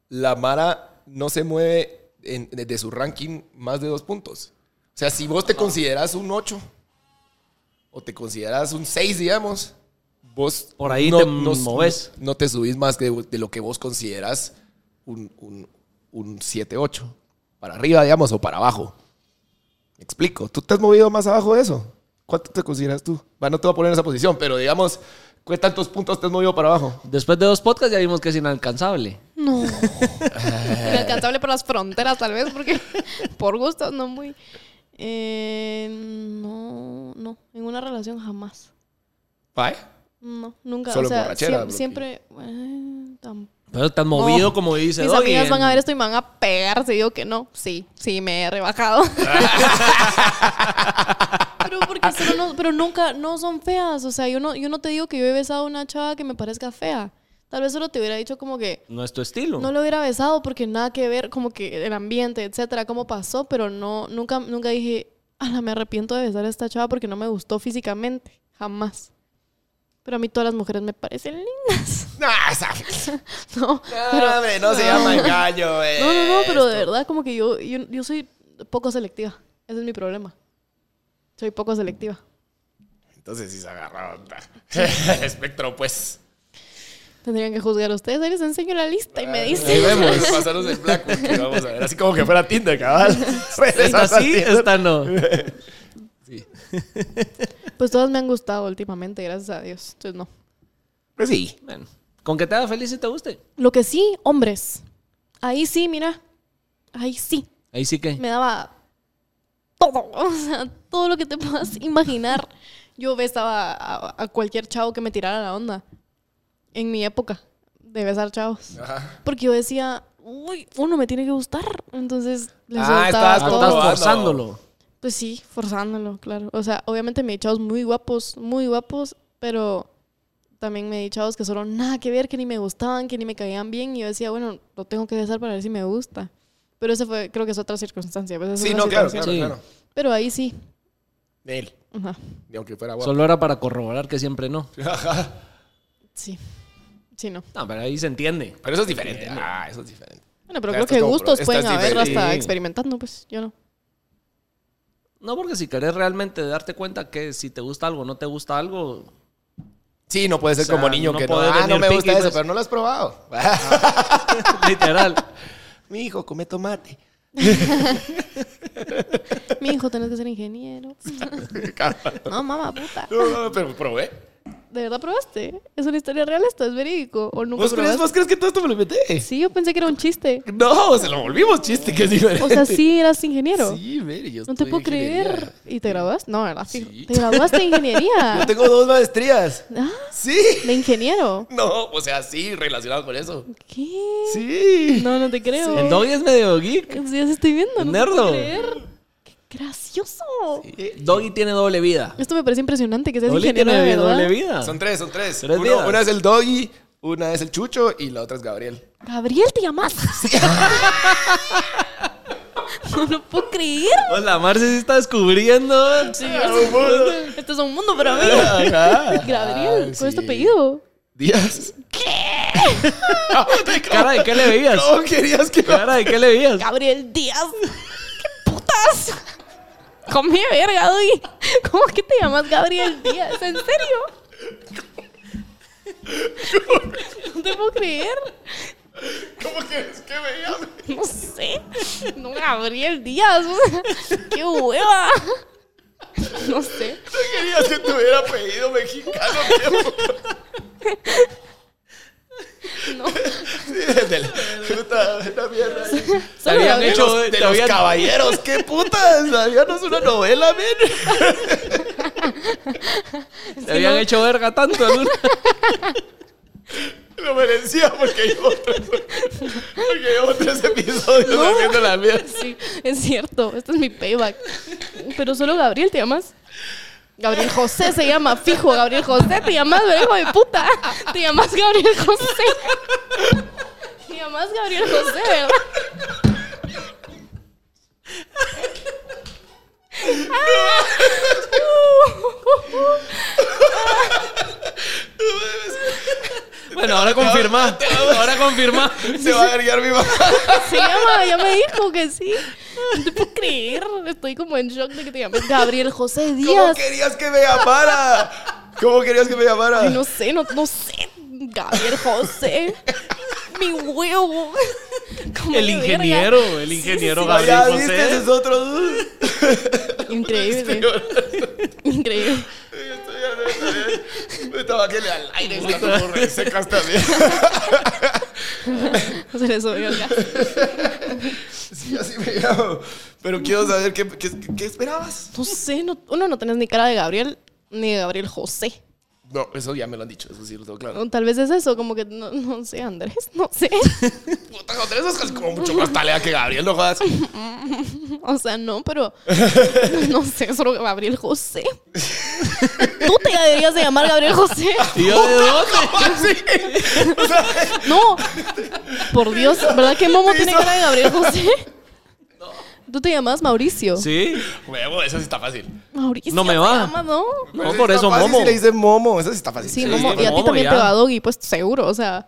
Speaker 3: la Mara no se mueve en- de, de su ranking más de dos puntos. O sea, si vos te consideras un 8 o te consideras un 6, digamos, vos
Speaker 1: Por ahí te moves.
Speaker 3: No, te subís más de, de lo que vos consideras un, un, un 7, 8. Para arriba, digamos, o para abajo. Me explico. ¿Tú te has movido más abajo de eso? ¿Cuánto te consideras tú? Va, no te voy a poner en esa posición, pero digamos, ¿qué tantos puntos te has movido para abajo?
Speaker 1: Después de dos podcasts ya vimos que es inalcanzable.
Speaker 2: No. Inalcanzable por las fronteras, tal vez, porque por gustos no muy. Eh, no, no. En una relación jamás.
Speaker 3: ¿Vale?
Speaker 2: No, nunca.
Speaker 3: Solo
Speaker 2: o sea,
Speaker 3: borrachera,
Speaker 2: siempre. eh,
Speaker 1: Pero has movido
Speaker 2: No.
Speaker 1: como dice
Speaker 2: Mis amigas
Speaker 1: en-
Speaker 2: van a ver esto y me van a pegar si digo que no. Sí, sí, me he rebajado. pero porque solo no, pero nunca, no son feas. O sea, yo no, yo no te digo que yo he besado a una chava que me parezca fea. Tal vez solo te hubiera dicho como que
Speaker 1: No es tu estilo.
Speaker 2: no lo hubiera besado porque nada que ver, como que el ambiente, etcétera, cómo pasó, pero no, nunca, nunca dije, ala, me arrepiento de besar a esta chava porque no me gustó físicamente. Jamás. Pero a mí todas las mujeres me parecen lindas.
Speaker 3: Nah, sabes.
Speaker 2: No,
Speaker 3: No,
Speaker 2: pero-
Speaker 3: hombre, no se llama engaño, eh.
Speaker 2: No, no, no, pero de verdad, como que yo, yo, yo soy poco selectiva. Ese es mi problema. Soy poco selectiva.
Speaker 3: Entonces sí se agarraron. Espectro, pues.
Speaker 2: Tendrían que juzgar ustedes. Ahí les enseño la lista y me
Speaker 3: Ahí
Speaker 2: dicen.
Speaker 3: vemos. Pasaros el que Vamos a ver. Así como que fuera Tinder, cabal.
Speaker 1: Esta sí, esta no.
Speaker 2: Pues todas me han gustado últimamente, gracias a Dios. Entonces no.
Speaker 3: Pues sí.
Speaker 1: Bueno, con que te haga feliz y te guste.
Speaker 2: Lo que sí, hombres. Ahí sí, mira. Ahí sí.
Speaker 1: Ahí sí que.
Speaker 2: Me daba todo. O sea, todo lo que te puedas imaginar. Yo besaba a, a cualquier chavo que me tirara la onda. En mi época de besar chavos.
Speaker 3: Ajá.
Speaker 2: Porque yo decía, uy, uno me tiene que gustar. Entonces le
Speaker 3: Ah, estabas
Speaker 1: Ah,
Speaker 2: todo.
Speaker 3: probando.
Speaker 1: forzándolo.
Speaker 2: Pues sí, forzándolo, claro. O sea, obviamente me he chavos muy guapos, muy guapos, pero también me he chavos que solo nada que ver, que ni me gustaban, que ni me caían bien. Y yo decía, bueno, lo tengo que besar para ver si me gusta. Pero ese fue, creo que es otra circunstancia. pues, es
Speaker 3: Sí, no, claro, claro,
Speaker 1: Sí.
Speaker 3: claro.
Speaker 2: Pero ahí sí.
Speaker 3: De él.
Speaker 2: Ajá.
Speaker 3: Ni aunque fuera guapo.
Speaker 1: Solo era para corroborar que siempre no.
Speaker 3: Ajá.
Speaker 2: Sí. Sí, no.
Speaker 1: No, pero ahí se entiende.
Speaker 3: Pero eso es diferente. Ah, eso es diferente.
Speaker 2: Bueno, pero creo que gustos pueden haber
Speaker 3: diferente.
Speaker 2: hasta experimentando, pues yo no.
Speaker 1: No, porque si querés realmente darte cuenta que si te gusta algo o no te gusta algo,
Speaker 3: Sí, no puede ser
Speaker 1: O sea,
Speaker 3: como niño
Speaker 1: no
Speaker 3: que no. Ah, no me gusta eso,
Speaker 1: pues.
Speaker 3: pero no lo has probado.
Speaker 1: literal.
Speaker 3: Mi hijo come tomate.
Speaker 2: Mi hijo, tenés que ser ingeniero. no, mamá, puta.
Speaker 3: No, no, pero probé.
Speaker 2: ¿De verdad probaste? ¿Es una historia real esto? ¿Es verídico? ¿O nunca
Speaker 3: ¿Vos crees,
Speaker 2: probaste?
Speaker 3: ¿Vos crees que todo esto me lo inventé?
Speaker 2: Sí, yo pensé que era un chiste.
Speaker 3: No, se lo volvimos chiste, que es diferente.
Speaker 2: O sea, sí eras ingeniero.
Speaker 3: Sí, mire, yo
Speaker 2: no te puedo creer. ¿Y te graduaste? No, ¿verdad? Fijo.
Speaker 3: Sí.
Speaker 2: ¿Te graduaste de ingeniería?
Speaker 3: Yo tengo dos maestrías.
Speaker 2: Ah,
Speaker 3: Sí.
Speaker 2: ¿De ingeniero?
Speaker 3: No, o sea, sí, relacionado con eso.
Speaker 2: ¿Qué?
Speaker 3: Sí.
Speaker 2: No, no te creo.
Speaker 1: El doggy es medio geek.
Speaker 2: Sí, ya se estoy viendo. No te
Speaker 1: Nerdo.
Speaker 2: puedo creer. ¡Qué gracioso!
Speaker 1: Doggy tiene doble vida.
Speaker 2: Esto me parece impresionante que seas
Speaker 1: Doggy
Speaker 2: ingeniero
Speaker 1: tiene
Speaker 2: de verdad.
Speaker 1: doble vida.
Speaker 3: Son tres, son tres.
Speaker 1: Tres
Speaker 3: Uno-
Speaker 1: vidas.
Speaker 3: una es el Doggy, una es el Chucho y la otra es Gabriel.
Speaker 2: Gabriel, ¿te llamas? no lo puedo creer.
Speaker 1: Pues la Marce sí está descubriendo.
Speaker 2: Sí, Esto es un mundo para mí. Gabriel, ¿cuál es tu
Speaker 3: sí.
Speaker 2: apellido?
Speaker 3: Díaz. ¿Qué?
Speaker 1: Cara, ¿de qué le veías?
Speaker 3: ¿Cómo querías que
Speaker 1: Cara, ¿de qué le veías?
Speaker 2: Gabriel Díaz. ¿Qué putas? Come verga, Doggy. ¿Cómo que te llamas Gabriel Díaz? ¿En serio? No te puedo creer.
Speaker 3: ¿Cómo quieres que me llame?
Speaker 2: No sé. No, Gabriel Díaz. ¡Qué hueva! No sé.
Speaker 3: ¿No querías que tuviera apellido mexicano?
Speaker 2: No.
Speaker 3: Sí, desde la puta esta mierda.
Speaker 2: Solo
Speaker 1: habían
Speaker 2: Gabriel.
Speaker 1: hecho-
Speaker 3: de los, de los
Speaker 1: habían-
Speaker 3: caballeros, qué putas. Es una novela, men.
Speaker 1: Te habían
Speaker 2: no-
Speaker 1: hecho verga tanto. ¿no?
Speaker 3: Lo merecía porque llevo tres, porque llevo tres episodios
Speaker 2: No.
Speaker 3: haciendo la mierda.
Speaker 2: Sí, es cierto. Este es mi payback. Pero solo Gabriel te llamas. Gabriel José se llama, fijo, Gabriel José, te llamas, hijo de puta. Te llamas Gabriel José. Mi mamá Gabriel José, bueno,
Speaker 1: ahora confirma. Ahora confirma.
Speaker 3: Se va a agregar mi mamá.
Speaker 2: Sí, mamá, ya me dijo que sí. No te puedo creer. Estoy como en shock de que te llames Gabriel José Díaz.
Speaker 3: ¿Cómo querías que me llamara? ¿Cómo querías que me llamara?
Speaker 2: No sé, no, no sé. Gabriel José. Mi huevo. ¿Cómo
Speaker 1: El ingeniero,
Speaker 2: verga?
Speaker 1: el ingeniero
Speaker 2: sí,
Speaker 1: Gabriel
Speaker 3: Ya viste,
Speaker 1: José.
Speaker 3: es otro.
Speaker 2: Increíble. Increíble.
Speaker 3: Me estaba que le al aire, está como resecas también.
Speaker 2: Se le subió el gas.
Speaker 3: Sí, así me llamo. Pero quiero saber qué, qué, qué esperabas.
Speaker 2: No sé, no- uno no tenés ni cara de Gabriel ni de Gabriel José.
Speaker 3: No, eso ya me lo han dicho, eso sí lo tengo claro.
Speaker 2: O Tal vez es eso, como que no, no sé, Andrés, no sé.
Speaker 3: Puta, Andrés es casi como mucho más talea que Gabriel, no jodas.
Speaker 2: O sea, no, pero no sé, solo Gabriel José. Tú te deberías de llamar Gabriel José.
Speaker 1: ¿Y yo de dónde?
Speaker 2: No, por Dios, ¿verdad que Momo tiene cara de Gabriel José? Tú te llamas Mauricio.
Speaker 1: Sí.
Speaker 3: huevo, eso sí está fácil.
Speaker 2: Mauricio.
Speaker 1: No me
Speaker 2: te
Speaker 1: va.
Speaker 2: llamas, ¿no?
Speaker 1: No,
Speaker 3: Pero
Speaker 1: por
Speaker 3: está
Speaker 1: eso
Speaker 3: fácil
Speaker 1: Momo.
Speaker 3: Si le dicen Momo, eso sí está fácil.
Speaker 2: Sí,
Speaker 1: Sí,
Speaker 2: Momo. Y a ti
Speaker 1: Momo,
Speaker 2: también
Speaker 1: ya.
Speaker 2: te va Doggy, pues seguro, o sea.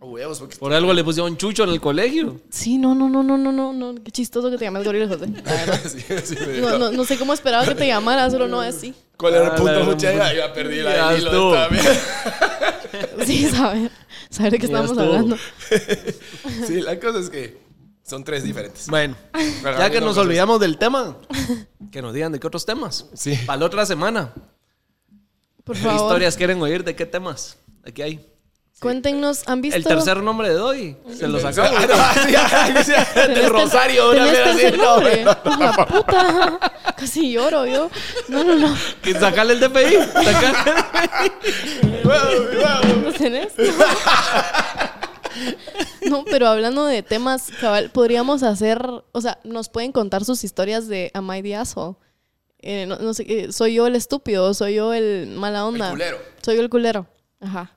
Speaker 3: Huevos, porque
Speaker 1: Por algo le pusieron chucho en el colegio.
Speaker 2: Sí, no, no, no, no, no, no, no. Qué chistoso que te llames Gabriel José. la verdad.
Speaker 3: sí, sí me
Speaker 2: No, no, no sé cómo esperaba que te llamara, solo no es así.
Speaker 3: ¿Cuál era el
Speaker 1: Ah,
Speaker 3: punto,
Speaker 1: la-
Speaker 3: mucha? Ya, ya perdí la
Speaker 1: Ya
Speaker 3: del hilo
Speaker 1: estuvo.
Speaker 3: también.
Speaker 2: Sí, saber, saber de qué
Speaker 1: Ya
Speaker 2: estamos
Speaker 1: estuvo.
Speaker 2: hablando.
Speaker 3: Sí, la cosa es que son tres diferentes.
Speaker 1: Bueno,
Speaker 3: Pero
Speaker 1: ya que
Speaker 3: no
Speaker 1: nos olvidamos del tema, que nos digan de qué otros temas.
Speaker 3: Sí.
Speaker 1: Para la otra semana.
Speaker 2: Por
Speaker 1: ¿Qué
Speaker 2: favor,
Speaker 1: historias quieren oír? ¿De qué temas? Aquí hay.
Speaker 2: cuéntenos, ¿han visto?
Speaker 1: El tercer nombre de Doy. Se lo sacamos.
Speaker 3: Ah, no, ya, ya,
Speaker 2: ¿Tenés
Speaker 3: Del Rosario, una
Speaker 2: ¿tenés
Speaker 3: vez así.
Speaker 2: tercer
Speaker 3: No,
Speaker 2: nombre?
Speaker 3: no,
Speaker 2: ¡Oh, la puta! Casi lloro yo. No, no, no.
Speaker 1: Que sacarle el DPI. Sacarle
Speaker 3: huevo, huevo.
Speaker 2: ¿No tenés? No, pero hablando de temas, cabal, podríamos hacer, o sea, nos pueden contar sus historias de Am I the asshole? Eh, no, no sé, eh, soy yo el estúpido, soy yo el mala onda.
Speaker 3: culero.
Speaker 2: Soy yo el culero. Ajá.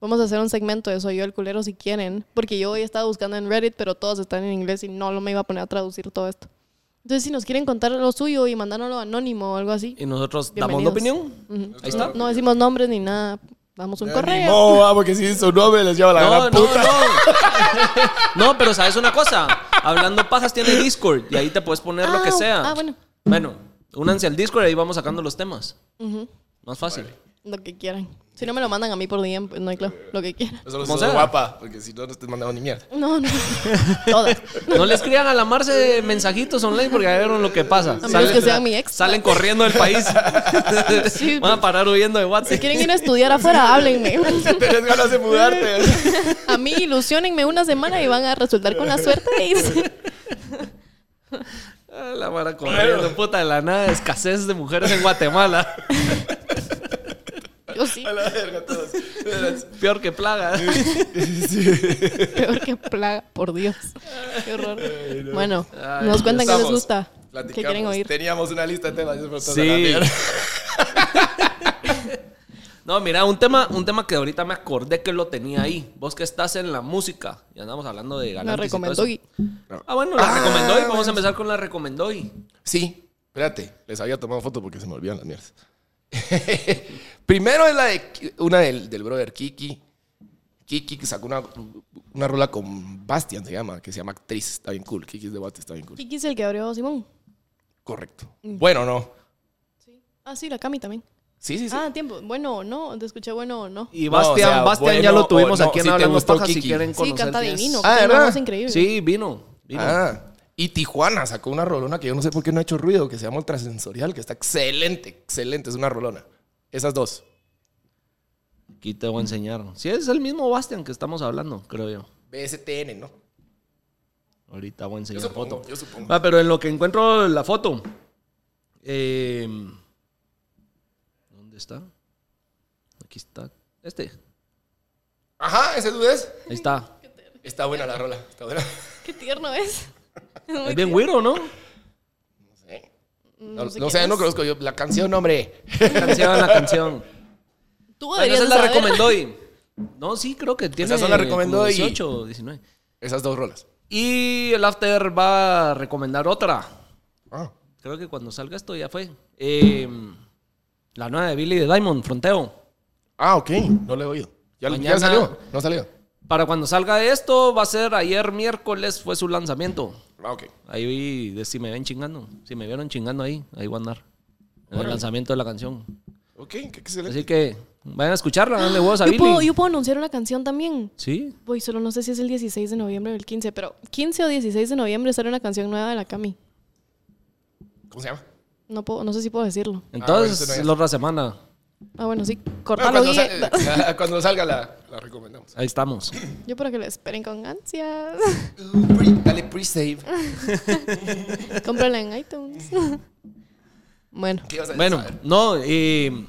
Speaker 2: Vamos a hacer un segmento de soy yo el culero si quieren, porque yo hoy estaba buscando en Reddit, pero todos están en inglés y no lo me iba a poner a traducir todo esto. Entonces, si nos quieren contar lo suyo y mandárnoslo anónimo o algo así.
Speaker 1: Y nosotros damos la opinión.
Speaker 2: Ujú.
Speaker 1: Ahí está.
Speaker 2: No decimos nombres ni nada. Damos un correo.
Speaker 3: modo, va, porque si su nombre les lleva la
Speaker 1: No,
Speaker 3: gran
Speaker 1: no,
Speaker 3: puta.
Speaker 1: no. No, pero sabes una cosa. Hablando pajas tiene Discord y ahí te puedes poner lo que
Speaker 2: Ah,
Speaker 1: sea.
Speaker 2: ah, bueno.
Speaker 1: Bueno, únanse al Discord y ahí vamos sacando los temas. Más fácil.
Speaker 2: Lo que quieran. Si no me lo mandan a mí por DM, pues no hay claro. Lo que quieran.
Speaker 3: Eso lo guapa, porque si no, no te mandamos ni mierda.
Speaker 2: No, no. Todas.
Speaker 1: No le escriban a la Marce mensajitos online porque ya vieron lo que pasa.
Speaker 2: menos que sean mi ex.
Speaker 1: Salen corriendo del país.
Speaker 2: Sí.
Speaker 1: Van a parar huyendo de
Speaker 2: Si
Speaker 1: WhatsApp.
Speaker 2: quieren ir a estudiar afuera, háblenme.
Speaker 3: Tienes ganas de mudarte.
Speaker 2: A mí ilusionenme una semana y van a resultar con la suerte de irse.
Speaker 1: Ah, La vara corriendo, puta de la nada. Escasez de mujeres en Guatemala.
Speaker 2: Yo sí.
Speaker 3: A la verga, todos.
Speaker 1: Peor que plaga.
Speaker 2: Peor que plaga, por Dios. Qué horror. Bueno,
Speaker 1: Ay,
Speaker 2: nos cuentan qué les gusta. ¿Qué quieren oír?
Speaker 3: Teníamos una lista de temas. ya
Speaker 1: Sí.
Speaker 3: la.
Speaker 1: No, mira, un tema, un tema que ahorita me acordé que lo tenía ahí. Vos que estás en la música. Y andamos hablando de y todo
Speaker 2: recomendó.
Speaker 1: Ah, bueno, la
Speaker 3: Ah,
Speaker 1: recomendó y vamos a empezar con la recomendó y.
Speaker 3: Sí, espérate, les había tomado foto porque se me olvidan las mierdas. Primero es la de una del, del brother Kiki. Kiki que sacó una, una rola con Bastian, se llama, que se llama Actriz. Está bien cool. Kiki es de Bate, está bien cool.
Speaker 2: Kiki es el que abrió a Simón.
Speaker 3: Correcto. Bueno, no.
Speaker 2: Ah, sí, la Cami también.
Speaker 3: Sí, sí, sí.
Speaker 2: Ah, tiempo. Bueno o no. Te escuché bueno o no.
Speaker 1: Y
Speaker 3: No,
Speaker 1: Bastian,
Speaker 3: o sea,
Speaker 1: Bastian ya lo tuvimos
Speaker 3: no,
Speaker 1: aquí en
Speaker 3: si
Speaker 1: Hablando Paja si
Speaker 2: Sí, canta
Speaker 1: es.
Speaker 2: divino.
Speaker 3: Ah, ¿verdad?
Speaker 2: increíble.
Speaker 1: Sí, vino. vino.
Speaker 3: Ah, y Tijuana sacó una rolona que yo no sé por qué no ha hecho ruido, que se llama Ultrasensorial, que está excelente, excelente, es una rolona. Esas dos.
Speaker 1: Aquí te voy a enseñar. Sí, es el mismo Bastian que estamos hablando, creo yo.
Speaker 3: BSTN, ¿no?
Speaker 1: Ahorita voy a
Speaker 3: Yo
Speaker 1: enseñar
Speaker 3: supongo,
Speaker 1: foto.
Speaker 3: yo supongo.
Speaker 1: Ah, pero en lo que encuentro la foto. eh, ¿Dónde está? Aquí está. Este.
Speaker 3: Ajá, ese dude es.
Speaker 1: Ahí está.
Speaker 3: Está buena la rola, está buena.
Speaker 2: Qué tierno es. Es muy
Speaker 1: Es bien güiro, ¿no?
Speaker 3: No sé.
Speaker 2: No
Speaker 3: No,
Speaker 2: sé
Speaker 3: no sé, no conozco yo la canción, hombre.
Speaker 1: Canción, la canción.
Speaker 2: Tú
Speaker 1: Bueno,
Speaker 2: deberías
Speaker 1: esa
Speaker 2: de
Speaker 1: la recomendó y. No, sí, creo que tiene.
Speaker 3: Esa son la recomendó
Speaker 1: como
Speaker 3: y-
Speaker 1: 18 o 19.
Speaker 3: Esas dos rolas.
Speaker 1: Y el After va a recomendar otra.
Speaker 3: Ah.
Speaker 1: Creo que cuando salga esto ya fue. Eh, la nueva de Billy de Diamond, Fronteo.
Speaker 3: Ah, ok. No le he oído. ¿Ya, ya
Speaker 1: Mañana-
Speaker 3: salió? ¿No salió?
Speaker 1: Para cuando salga esto, va a ser ayer miércoles, fue su lanzamiento.
Speaker 3: Ah, ok.
Speaker 1: Ahí vi, de si me ven chingando. Si me vieron chingando ahí, ahí voy a andar. En el lanzamiento de la canción.
Speaker 3: Ok, qué excelente.
Speaker 1: Así que vayan a escucharla, dale huevos a
Speaker 2: Yo puedo, yo puedo anunciar una canción también.
Speaker 1: Sí.
Speaker 2: Voy, solo no sé si es el 16 de noviembre o el 15, pero 15 o 16 de noviembre sale una canción nueva de la Cami.
Speaker 3: ¿Cómo se llama?
Speaker 2: No, puedo, no sé si puedo decirlo.
Speaker 1: Entonces,
Speaker 3: bueno, eso no es.
Speaker 1: la otra semana.
Speaker 2: Ah, bueno, sí.
Speaker 3: Bueno,
Speaker 2: Cortalo,
Speaker 3: cuando, sal- cuando salga la, la recomendamos.
Speaker 1: Ahí estamos.
Speaker 2: Yo para que lo esperen con ansias.
Speaker 3: Dale pre-save.
Speaker 2: Cómprala en iTunes. bueno.
Speaker 3: ¿Qué ibas a
Speaker 1: Bueno, no, y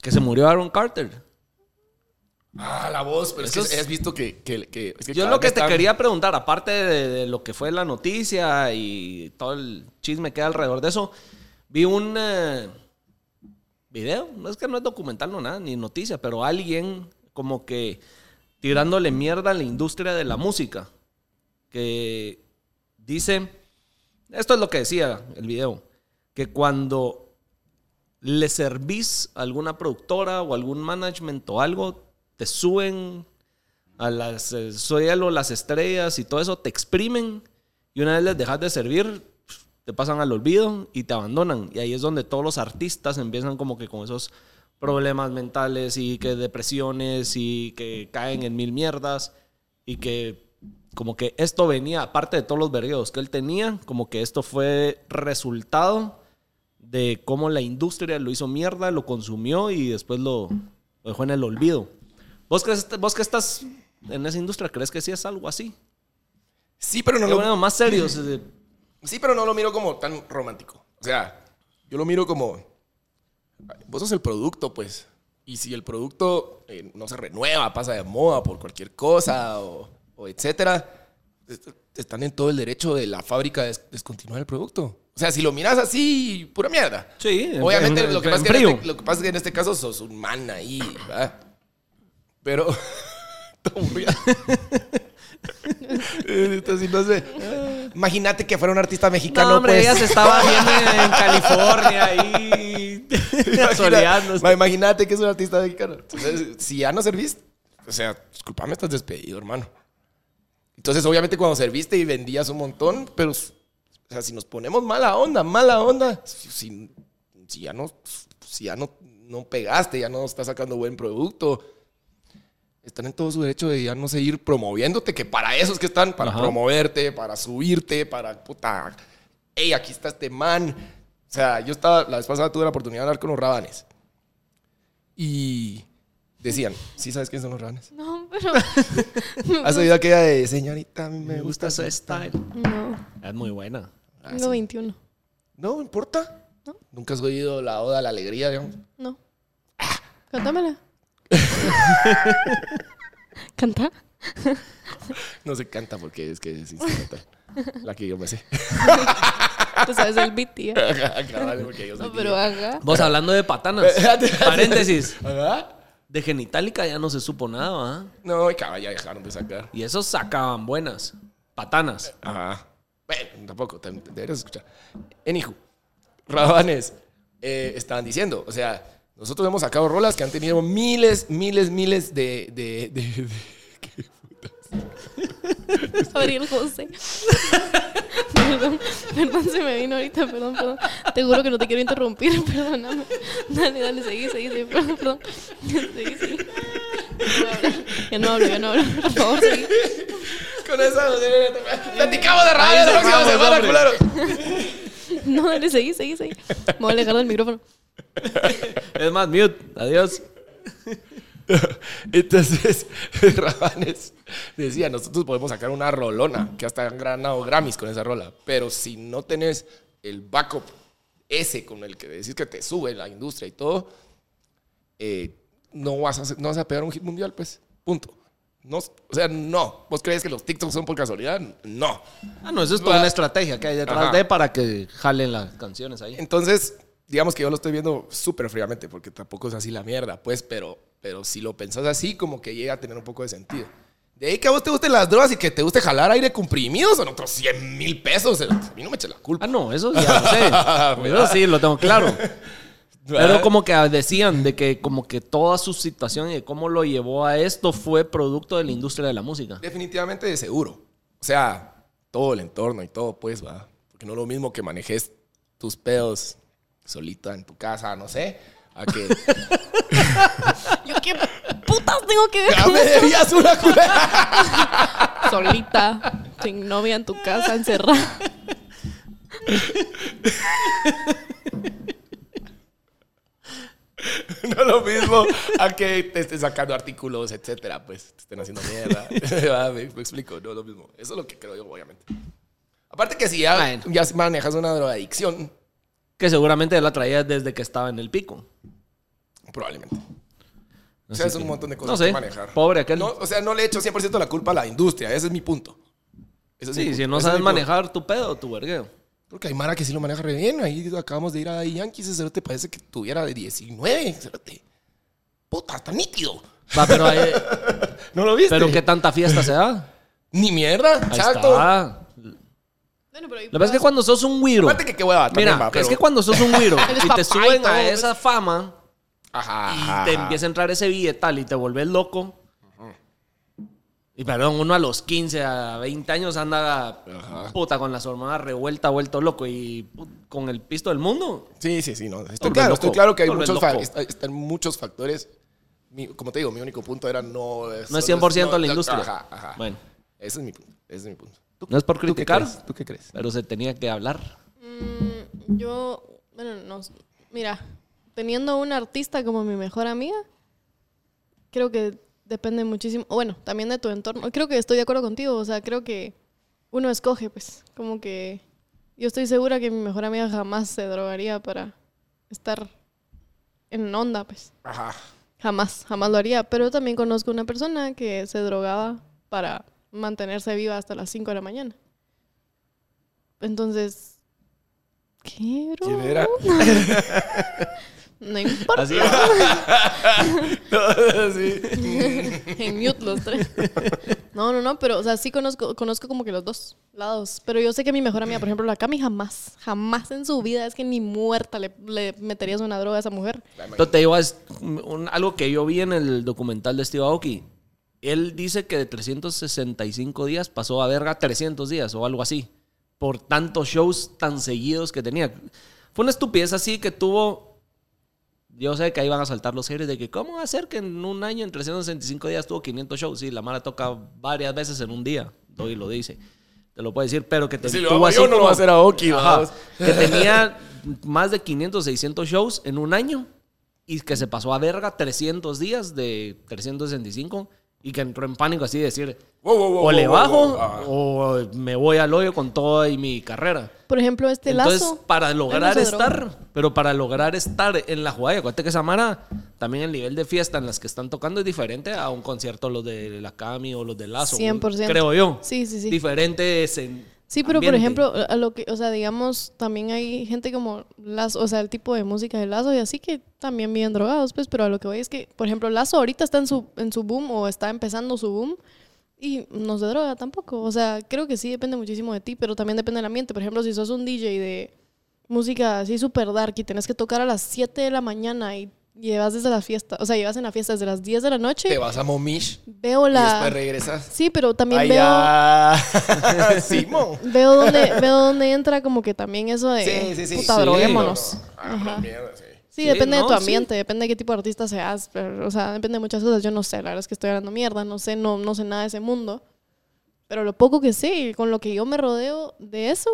Speaker 1: que se murió Aaron Carter.
Speaker 3: Ah, la voz, pero
Speaker 1: Eso
Speaker 3: es que has visto que... que, que- es que
Speaker 1: Yo lo que te quería preguntar, aparte de, de lo que fue la noticia y todo el chisme que hay alrededor de eso, vi un eh, video, no es que no es documental, no nada, ni noticia, pero alguien como que tirándole mierda a la industria de la música, que dice, esto es lo que decía el video, que cuando le servís a alguna productora o algún management o algo, te suben a las eh, suelo, las estrellas y todo eso, te exprimen y una vez les dejas de servir, te pasan al olvido y te abandonan. Y ahí es donde todos los artistas empiezan como que con esos problemas mentales y que depresiones y que caen en mil mierdas y que como que esto venía, aparte de todos los vergueos que él tenía, como que esto fue resultado de cómo la industria lo hizo mierda, lo consumió y después lo, lo dejó en el olvido. ¿Vos, crees, vos que estás en esa industria, crees que sí es algo así?
Speaker 3: Sí, pero no lo...
Speaker 1: bueno, más serios.
Speaker 3: Sí, pero no lo miro como tan romántico. O sea, yo lo miro como. Vos sos el producto, pues. Y si el producto eh, no se renueva, pasa de moda por cualquier cosa o, o etcétera, est- están en todo el derecho de la fábrica de des- descontinuar el producto. O sea, si lo miras así, pura mierda.
Speaker 1: Sí, en-
Speaker 3: Obviamente,
Speaker 1: en-
Speaker 3: lo, que
Speaker 1: en
Speaker 3: pasa es que en
Speaker 1: frío.
Speaker 3: este, lo que pasa es que en este caso sos un man ahí, ¿verdad? Pero. No sé. Imagínate que fuera un artista mexicano,
Speaker 1: No, hombre,
Speaker 3: pues.
Speaker 1: ella se estaba viendo en California ahí. soleándose.
Speaker 3: Imagínate que es un artista mexicano. Entonces, si ya no serviste, o sea, disculpame, estás despedido, hermano. Entonces, obviamente, cuando serviste y vendías un montón, pero, o sea, si nos ponemos mala onda, mala onda, si, si- si ya no, si ya no, no pegaste, ya no estás sacando buen producto, están en todo su derecho de ya no seguir promoviéndote, que para eso es que están, para
Speaker 1: Ajá.
Speaker 3: promoverte, para subirte, para, puta, hey, aquí está este man. O sea, yo estaba, la vez pasada tuve la oportunidad de hablar con los rabanes. Y decían, ¿sí sabes quiénes son los rabanes?
Speaker 2: No, pero.
Speaker 3: ¿Has oído aquella de, señorita, a mí me
Speaker 1: Me
Speaker 3: gusta
Speaker 1: gusta
Speaker 3: su
Speaker 1: ese style.
Speaker 2: No,
Speaker 1: Es muy buena.
Speaker 3: Ah,
Speaker 2: tengo
Speaker 3: sí.
Speaker 2: 21.
Speaker 3: No, importa.
Speaker 2: No.
Speaker 3: Nunca has oído la oda a la alegría, digamos.
Speaker 2: No. Cántamela. Canta.
Speaker 3: No se canta porque es que es instrumental. La que yo me sé.
Speaker 2: Tú sabes el beat, tía.
Speaker 3: Cabal, porque yo soy
Speaker 2: No, pero haga.
Speaker 1: Vos hablando de patanas. Paréntesis.
Speaker 3: ¿Verdad?
Speaker 1: De genitálica ya no se supo nada, ¿va?
Speaker 3: No, y cabal, ya dejaron de sacar.
Speaker 1: Y esos sacaban buenas. Patanas.
Speaker 3: Ajá. Bueno, tampoco, te, te deberías escuchar. Anywho, Rabanes eh, estaban diciendo, o sea, nosotros hemos sacado rolas que han tenido miles, miles, miles de... de, de- de-
Speaker 2: Gabriel José. perdón, perdón, se me vino ahorita, perdón, perdón. Te juro que no te quiero interrumpir, perdóname. Dale, dale, seguí, seguí, seguí, perdón, perdón. Seguí, seguí. Ya no hablo, ya no hablo, por favor, seguí.
Speaker 3: Con eso, platicamos de Rabanes la próxima semana, culeros.
Speaker 2: No, dale, seguí, seguí, seguí. Me voy a alejar del micrófono.
Speaker 1: Es más, mute. Adiós.
Speaker 3: Entonces, Rabanes decía, nosotros podemos sacar una rolona, que hasta han ganado Grammys con esa rola, pero si no tenés el backup ese con el que decís que te sube la industria y todo, eh, no, vas a, no vas a pegar un hit mundial, pues, punto. No, o sea, no. ¿Vos crees que los TikToks son por casualidad? No.
Speaker 1: Ah, no, eso es toda una estrategia que hay detrás
Speaker 3: Ajá.
Speaker 1: de para que jalen las canciones ahí.
Speaker 3: Entonces, digamos que yo lo estoy viendo súper fríamente, porque tampoco es así la mierda, pues, pero, pero si lo pensás así, como que llega a tener un poco de sentido. De ahí que a vos te gusten las drogas y que te guste jalar aire comprimido, son otros 100 mil pesos. A mí no me eche la culpa.
Speaker 1: Ah, no, eso ya lo sé. eso sí, lo tengo claro. Pero como que decían de que como que toda su situación y de cómo lo llevó a esto fue producto de la industria de la música.
Speaker 3: Definitivamente de seguro. O sea, todo el entorno y todo, pues, va. Porque no es lo mismo que manejes tus pedos solita en tu casa, no sé, a que
Speaker 2: Yo qué putas tengo que ver
Speaker 3: ya
Speaker 2: con
Speaker 3: me
Speaker 2: eso?
Speaker 3: debías una culera.
Speaker 2: Solita, sin novia en tu casa, encerrada.
Speaker 3: No es lo mismo a que te estén sacando artículos, etcétera, pues te estén haciendo mierda. Ah, me, me explico, no es lo mismo. Eso es lo que creo yo, obviamente. Aparte que si ya, ya manejas una drogadicción,
Speaker 1: Que seguramente él la traía desde que estaba en el pico.
Speaker 3: probablemente. O sea, es un montón de cosas
Speaker 1: no sé,
Speaker 3: que manejar.
Speaker 1: pobre aquel.
Speaker 3: No, o sea, no le echo 100% la culpa a la industria. Ese es mi punto. Ese es mi
Speaker 1: Sí,
Speaker 3: punto.
Speaker 1: si no
Speaker 3: Ese
Speaker 1: sabes manejar tu pedo, tu vergueo.
Speaker 3: Porque hay Mara que sí lo maneja re bien. Ahí acabamos de ir a Yankees. Ese cerote parece que tuviera de 19. cerote. Puta, está nítido.
Speaker 1: Va, pero, hay-
Speaker 3: ¿No lo viste?
Speaker 1: pero qué tanta fiesta se da.
Speaker 3: Ni mierda.
Speaker 1: Ahí
Speaker 3: Exacto.
Speaker 1: está.
Speaker 2: Bueno, pero ahí
Speaker 1: Lo que pasa es que cuando sos un güiro.
Speaker 3: Aparte que qué hueva también,
Speaker 1: Mira,
Speaker 3: va, pero-
Speaker 1: es que cuando sos un güiro
Speaker 2: Eres
Speaker 1: y
Speaker 2: papá
Speaker 1: te
Speaker 2: y
Speaker 1: suben
Speaker 2: todo,
Speaker 1: a
Speaker 2: pues.
Speaker 1: esa fama
Speaker 3: Ajá,
Speaker 1: y
Speaker 3: ajá,
Speaker 1: te
Speaker 3: ajá.
Speaker 1: empieza a entrar ese billetal y te vuelves loco. Y perdón, uno a los 15, a 20 años anda
Speaker 3: Ajá.
Speaker 1: puta con las hormonas revuelta, vuelto loco y con el pisto del mundo.
Speaker 3: Sí, sí, sí. No. Estoy, claro,
Speaker 1: loco.
Speaker 3: estoy claro que hay muchos, fa-
Speaker 1: loco.
Speaker 3: está- están muchos factores. Mi- como te digo, mi único punto era no...
Speaker 1: No es 100%
Speaker 3: no-
Speaker 1: la industria.
Speaker 3: Ajá, ajá.
Speaker 1: Bueno,
Speaker 3: Ese es mi punto. Ese es mi punto. ¿Tú,
Speaker 1: no es por
Speaker 3: tú qué
Speaker 1: criticar,
Speaker 3: crees? ¿Tú qué crees?
Speaker 1: pero se tenía que hablar.
Speaker 2: Mm, yo, bueno, no, mira, teniendo una artista como mi mejor amiga, creo que depende muchísimo, o bueno, también de tu entorno. Creo que estoy de acuerdo contigo, o sea, creo que uno escoge, pues, como que yo estoy segura que mi mejor amiga jamás se drogaría para estar en onda, pues.
Speaker 3: Ajá.
Speaker 2: Jamás, jamás lo haría. Pero también conozco una persona que se drogaba para mantenerse viva hasta las 5 de la mañana. Entonces, ¿qué, bro?
Speaker 3: ¿Quién era?
Speaker 2: No importa.
Speaker 1: Así
Speaker 3: sí.
Speaker 2: en mute los tres. No, no, no, pero, o sea, sí conozco, conozco como que los dos lados. Pero yo sé que mi mejor amiga, por ejemplo, la Cami, jamás, jamás en su vida es que ni muerta le, le meterías una droga a esa mujer.
Speaker 1: Pero te digo, es un- algo que yo vi en el documental de Steve Aoki. Él dice que de 365 días pasó a verga 300 días o algo así. Por tantos shows tan seguidos que tenía. Fue una estupidez así que tuvo. Yo sé que ahí van a saltar los series de que, ¿cómo va a ser que en un año, en 365 días, tuvo 500 shows? Sí, la Mara toca varias veces en un día. Doy lo dice. Te lo puede decir, pero que te
Speaker 3: Si lo
Speaker 1: tuvo
Speaker 3: hago yo, no lo va a hacer
Speaker 1: Ajá.
Speaker 3: vamos.
Speaker 1: Que tenía más de 500, 600 shows en un año y que se pasó a verga 300 días de 365 y que entró en pánico así de decir,
Speaker 3: Wow, wow, wow,
Speaker 1: o le
Speaker 3: wow, wow,
Speaker 1: bajo
Speaker 3: wow. Ah.
Speaker 1: o me voy al hoyo con toda y mi carrera.
Speaker 2: Por ejemplo, este
Speaker 1: Entonces,
Speaker 2: lazo.
Speaker 1: para lograr estar, pero para lograr estar en la jugada, y acuérdate que Samara, también el nivel de fiesta en las que están tocando es diferente a un concierto los de la Cami o los de Lazo.
Speaker 2: 100%.
Speaker 1: Creo yo.
Speaker 2: Sí, sí, sí.
Speaker 1: Diferentes en
Speaker 2: Sí, pero por ejemplo, a lo que, o sea, digamos, también hay gente como Lazo, o sea, el tipo de música de Lazo y así que también viven drogados, pues, pero a lo que voy es que, por ejemplo, Lazo ahorita está en su, en su boom o está empezando su boom y no se droga tampoco. O sea, creo que sí depende muchísimo de ti, pero también depende del ambiente. Por ejemplo, si sos un DJ de música así súper dark y tenés que tocar a las 7 de la mañana y llevas desde la fiesta, o sea, llevas en la fiesta desde las 10 de la
Speaker 3: Te
Speaker 2: noche,
Speaker 3: vas a Momish
Speaker 2: veo
Speaker 3: y después
Speaker 2: la...
Speaker 3: regresas.
Speaker 2: Sí, pero también veo...
Speaker 3: Simón.
Speaker 2: Veo dónde, veo dónde entra como que también eso de
Speaker 3: Sí, sí, sí.
Speaker 2: puta,
Speaker 1: Sí.
Speaker 2: droguémonos.
Speaker 3: No, no. Ah, mierda, sí.
Speaker 2: Sí,
Speaker 1: Sí,
Speaker 2: depende de tu
Speaker 1: sí.
Speaker 2: ambiente, depende de qué tipo de artista seas, pero, o sea, depende de muchas cosas. Yo no sé, la verdad es que estoy hablando mierda, no sé, no, no sé nada de ese mundo. Pero lo poco que sé, y con lo que yo me rodeo de eso,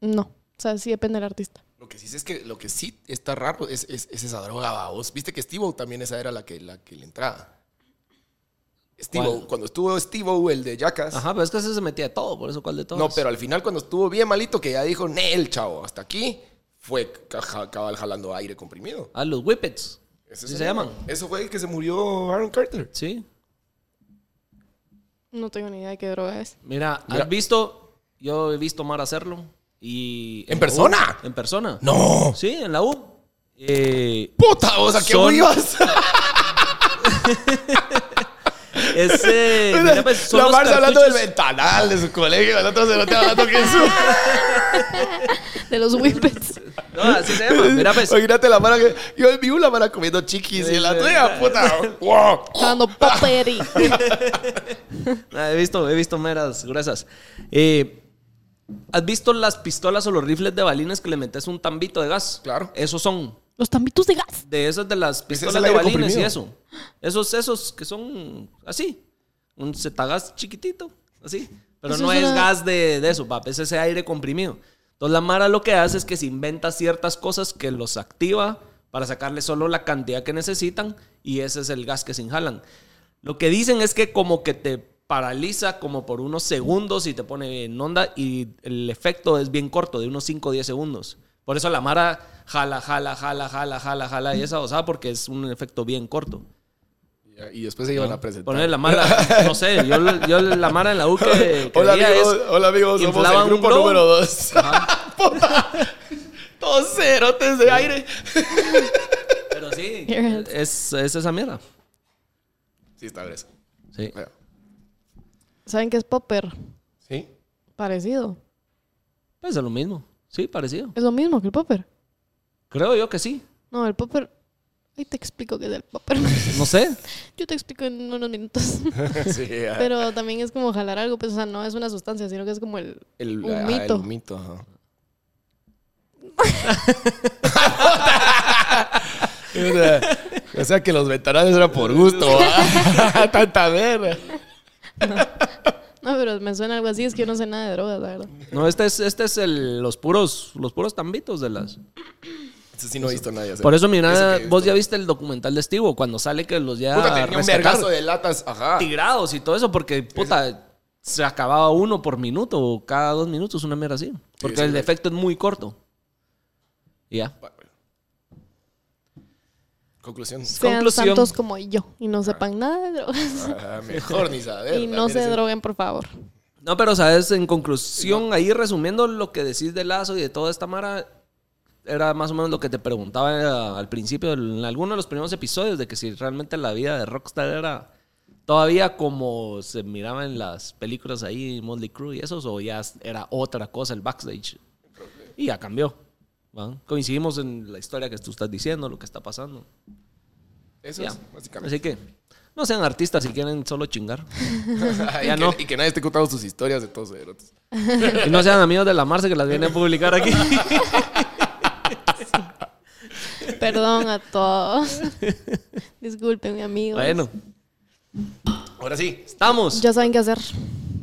Speaker 2: no. O sea, sí depende del artista.
Speaker 3: Lo que sí es que lo que sí está raro es, es, es esa droga, vos. Viste que Steve también esa era la que, la que le entraba. Steve cuando estuvo Steve el de Jackass.
Speaker 1: Ajá, pero es que ese se metía de todo, por eso cuál de todos.
Speaker 3: No, pero al final cuando estuvo bien malito, que ya dijo, Nel, chavo, hasta aquí, fue ca- cabal jalando aire comprimido.
Speaker 1: Ah, los whippets.
Speaker 3: Ese
Speaker 1: ¿Sí
Speaker 3: es
Speaker 1: se
Speaker 3: el-
Speaker 1: llaman?
Speaker 3: Eso fue el que se murió Aaron Carter.
Speaker 1: Sí.
Speaker 2: No tengo ni idea de qué droga es.
Speaker 1: Mira,
Speaker 3: Mira.
Speaker 1: ¿has visto? Yo he visto Mar hacerlo. Y
Speaker 3: ¿En
Speaker 1: la
Speaker 3: persona?
Speaker 1: U, en persona.
Speaker 3: ¡No!
Speaker 1: Sí, en la U. Eh,
Speaker 3: ¡Puta, vos a qué
Speaker 1: Son- ese. mira, pues, son
Speaker 3: La Marcia hablando del ventanal de su colegio, el otro se lo está hablando que en su...
Speaker 2: De los whippets.
Speaker 1: No, así se llama. Mira, pues.
Speaker 3: Imagínate la mara que. Yo vi una mara comiendo chiquis y la tuya, puta. ¡Wow!
Speaker 2: Dando poperi.
Speaker 1: Ah, He visto, he visto meras gruesas. Eh, ¿Has visto las pistolas o los rifles de balines que le metes un tambito de gas?
Speaker 3: Claro.
Speaker 1: Esos son.
Speaker 2: Los tambitos de gas.
Speaker 1: De esas de las pistolas
Speaker 3: el
Speaker 1: de balines y
Speaker 3: comprimido.
Speaker 1: eso. Esos, esos que son así. Un zetagas chiquitito, así. Pero
Speaker 2: Eso
Speaker 1: no
Speaker 2: es
Speaker 1: es
Speaker 2: una-
Speaker 1: gas de, de eso, papi. Es ese aire comprimido. Entonces la Mara lo que hace es que se inventa ciertas cosas que los activa para sacarle solo la cantidad que necesitan y ese es el gas que se inhalan. Lo que dicen es que como que te paraliza como por unos segundos y te pone en onda y el efecto es bien corto, de unos 5 o 10 segundos. Por eso la Mara jala, jala, jala, jala, jala, jala y esa osada porque es un efecto bien corto.
Speaker 3: Y después se iban a presentar.
Speaker 1: Poner la Mara, no sé, yo, yo la Mara en la U que, que
Speaker 3: Hola amigos,
Speaker 1: es-
Speaker 3: hola amigos, somos el
Speaker 1: un
Speaker 3: grupo número 2. Todos cerotes de aire.
Speaker 1: Pero sí, es, es esa mierda.
Speaker 3: Sí, está grueso.
Speaker 1: Sí.
Speaker 3: Bueno,
Speaker 2: ¿Saben qué es popper?
Speaker 3: Sí.
Speaker 2: Parecido.
Speaker 1: Pues es lo mismo. Sí, parecido.
Speaker 2: Es lo mismo que el popper.
Speaker 1: Creo yo que sí.
Speaker 2: No, el popper. Ahí te explico qué es el popper.
Speaker 1: No sé.
Speaker 2: Yo te explico en unos minutos.
Speaker 3: sí ah,
Speaker 2: Pero también es como jalar algo, pues, o sea, no es una sustancia, sino que es como el.
Speaker 3: el,
Speaker 2: un
Speaker 3: ah,
Speaker 2: mito.
Speaker 3: El mito, ajá. o, sea, o sea que los ventanales era por gusto. Tanta verga.
Speaker 2: No, pero me suena algo así, es que yo no sé nada de drogas, la verdad.
Speaker 1: No, este es, este es el, los puros, los puros tambitos de las.
Speaker 3: Eso sí no he visto nadie hacer.
Speaker 1: Por eso, mira,
Speaker 3: Eso
Speaker 1: vos ya viste el documental de Estivo, cuando sale que los ya
Speaker 3: Puta, tenía un vergazo de latas. Ajá.
Speaker 1: tirados y todo eso, porque puta, se acababa uno por minuto o cada dos minutos, una mierda así. Porque
Speaker 3: sí,
Speaker 1: el efecto es muy corto. Y ya.
Speaker 3: Conclusión.
Speaker 2: Sean
Speaker 1: Conclusión.
Speaker 2: santos como yo y no sepan nada de drogas.
Speaker 3: Ajá, mejor ni saber.
Speaker 2: y no se droguen, por favor.
Speaker 1: No, pero sabes, en conclusión, ahí resumiendo lo que decís de Lazo y de toda esta mara, era más o menos lo que te preguntaba eh, al principio, en alguno de los primeros episodios, de que si realmente la vida de Rockstar era todavía como se miraba en las películas ahí, Motley Crue y esos, o ya era otra cosa el backstage. Y ya cambió. ¿Va? Coincidimos en la historia que tú estás diciendo, lo que está pasando.
Speaker 3: Eso
Speaker 1: Ya.
Speaker 3: es, básicamente.
Speaker 1: Así que no sean artistas si quieren solo chingar.
Speaker 3: y,
Speaker 1: ya
Speaker 3: que,
Speaker 1: no.
Speaker 3: y que nadie esté contando sus historias de todos erotes.
Speaker 1: Y no sean amigos de la Marce que las viene a publicar aquí.
Speaker 2: Perdón a todos. Disculpen, mi amigo.
Speaker 1: Bueno,
Speaker 3: Ahora sí.
Speaker 1: estamos.
Speaker 2: Ya saben qué hacer.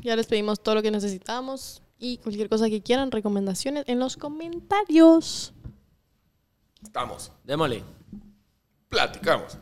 Speaker 2: Ya les pedimos todo lo que necesitamos. Y cualquier cosa que quieran, recomendaciones en los comentarios.
Speaker 3: Estamos.
Speaker 1: Démosle.
Speaker 3: Platicamos.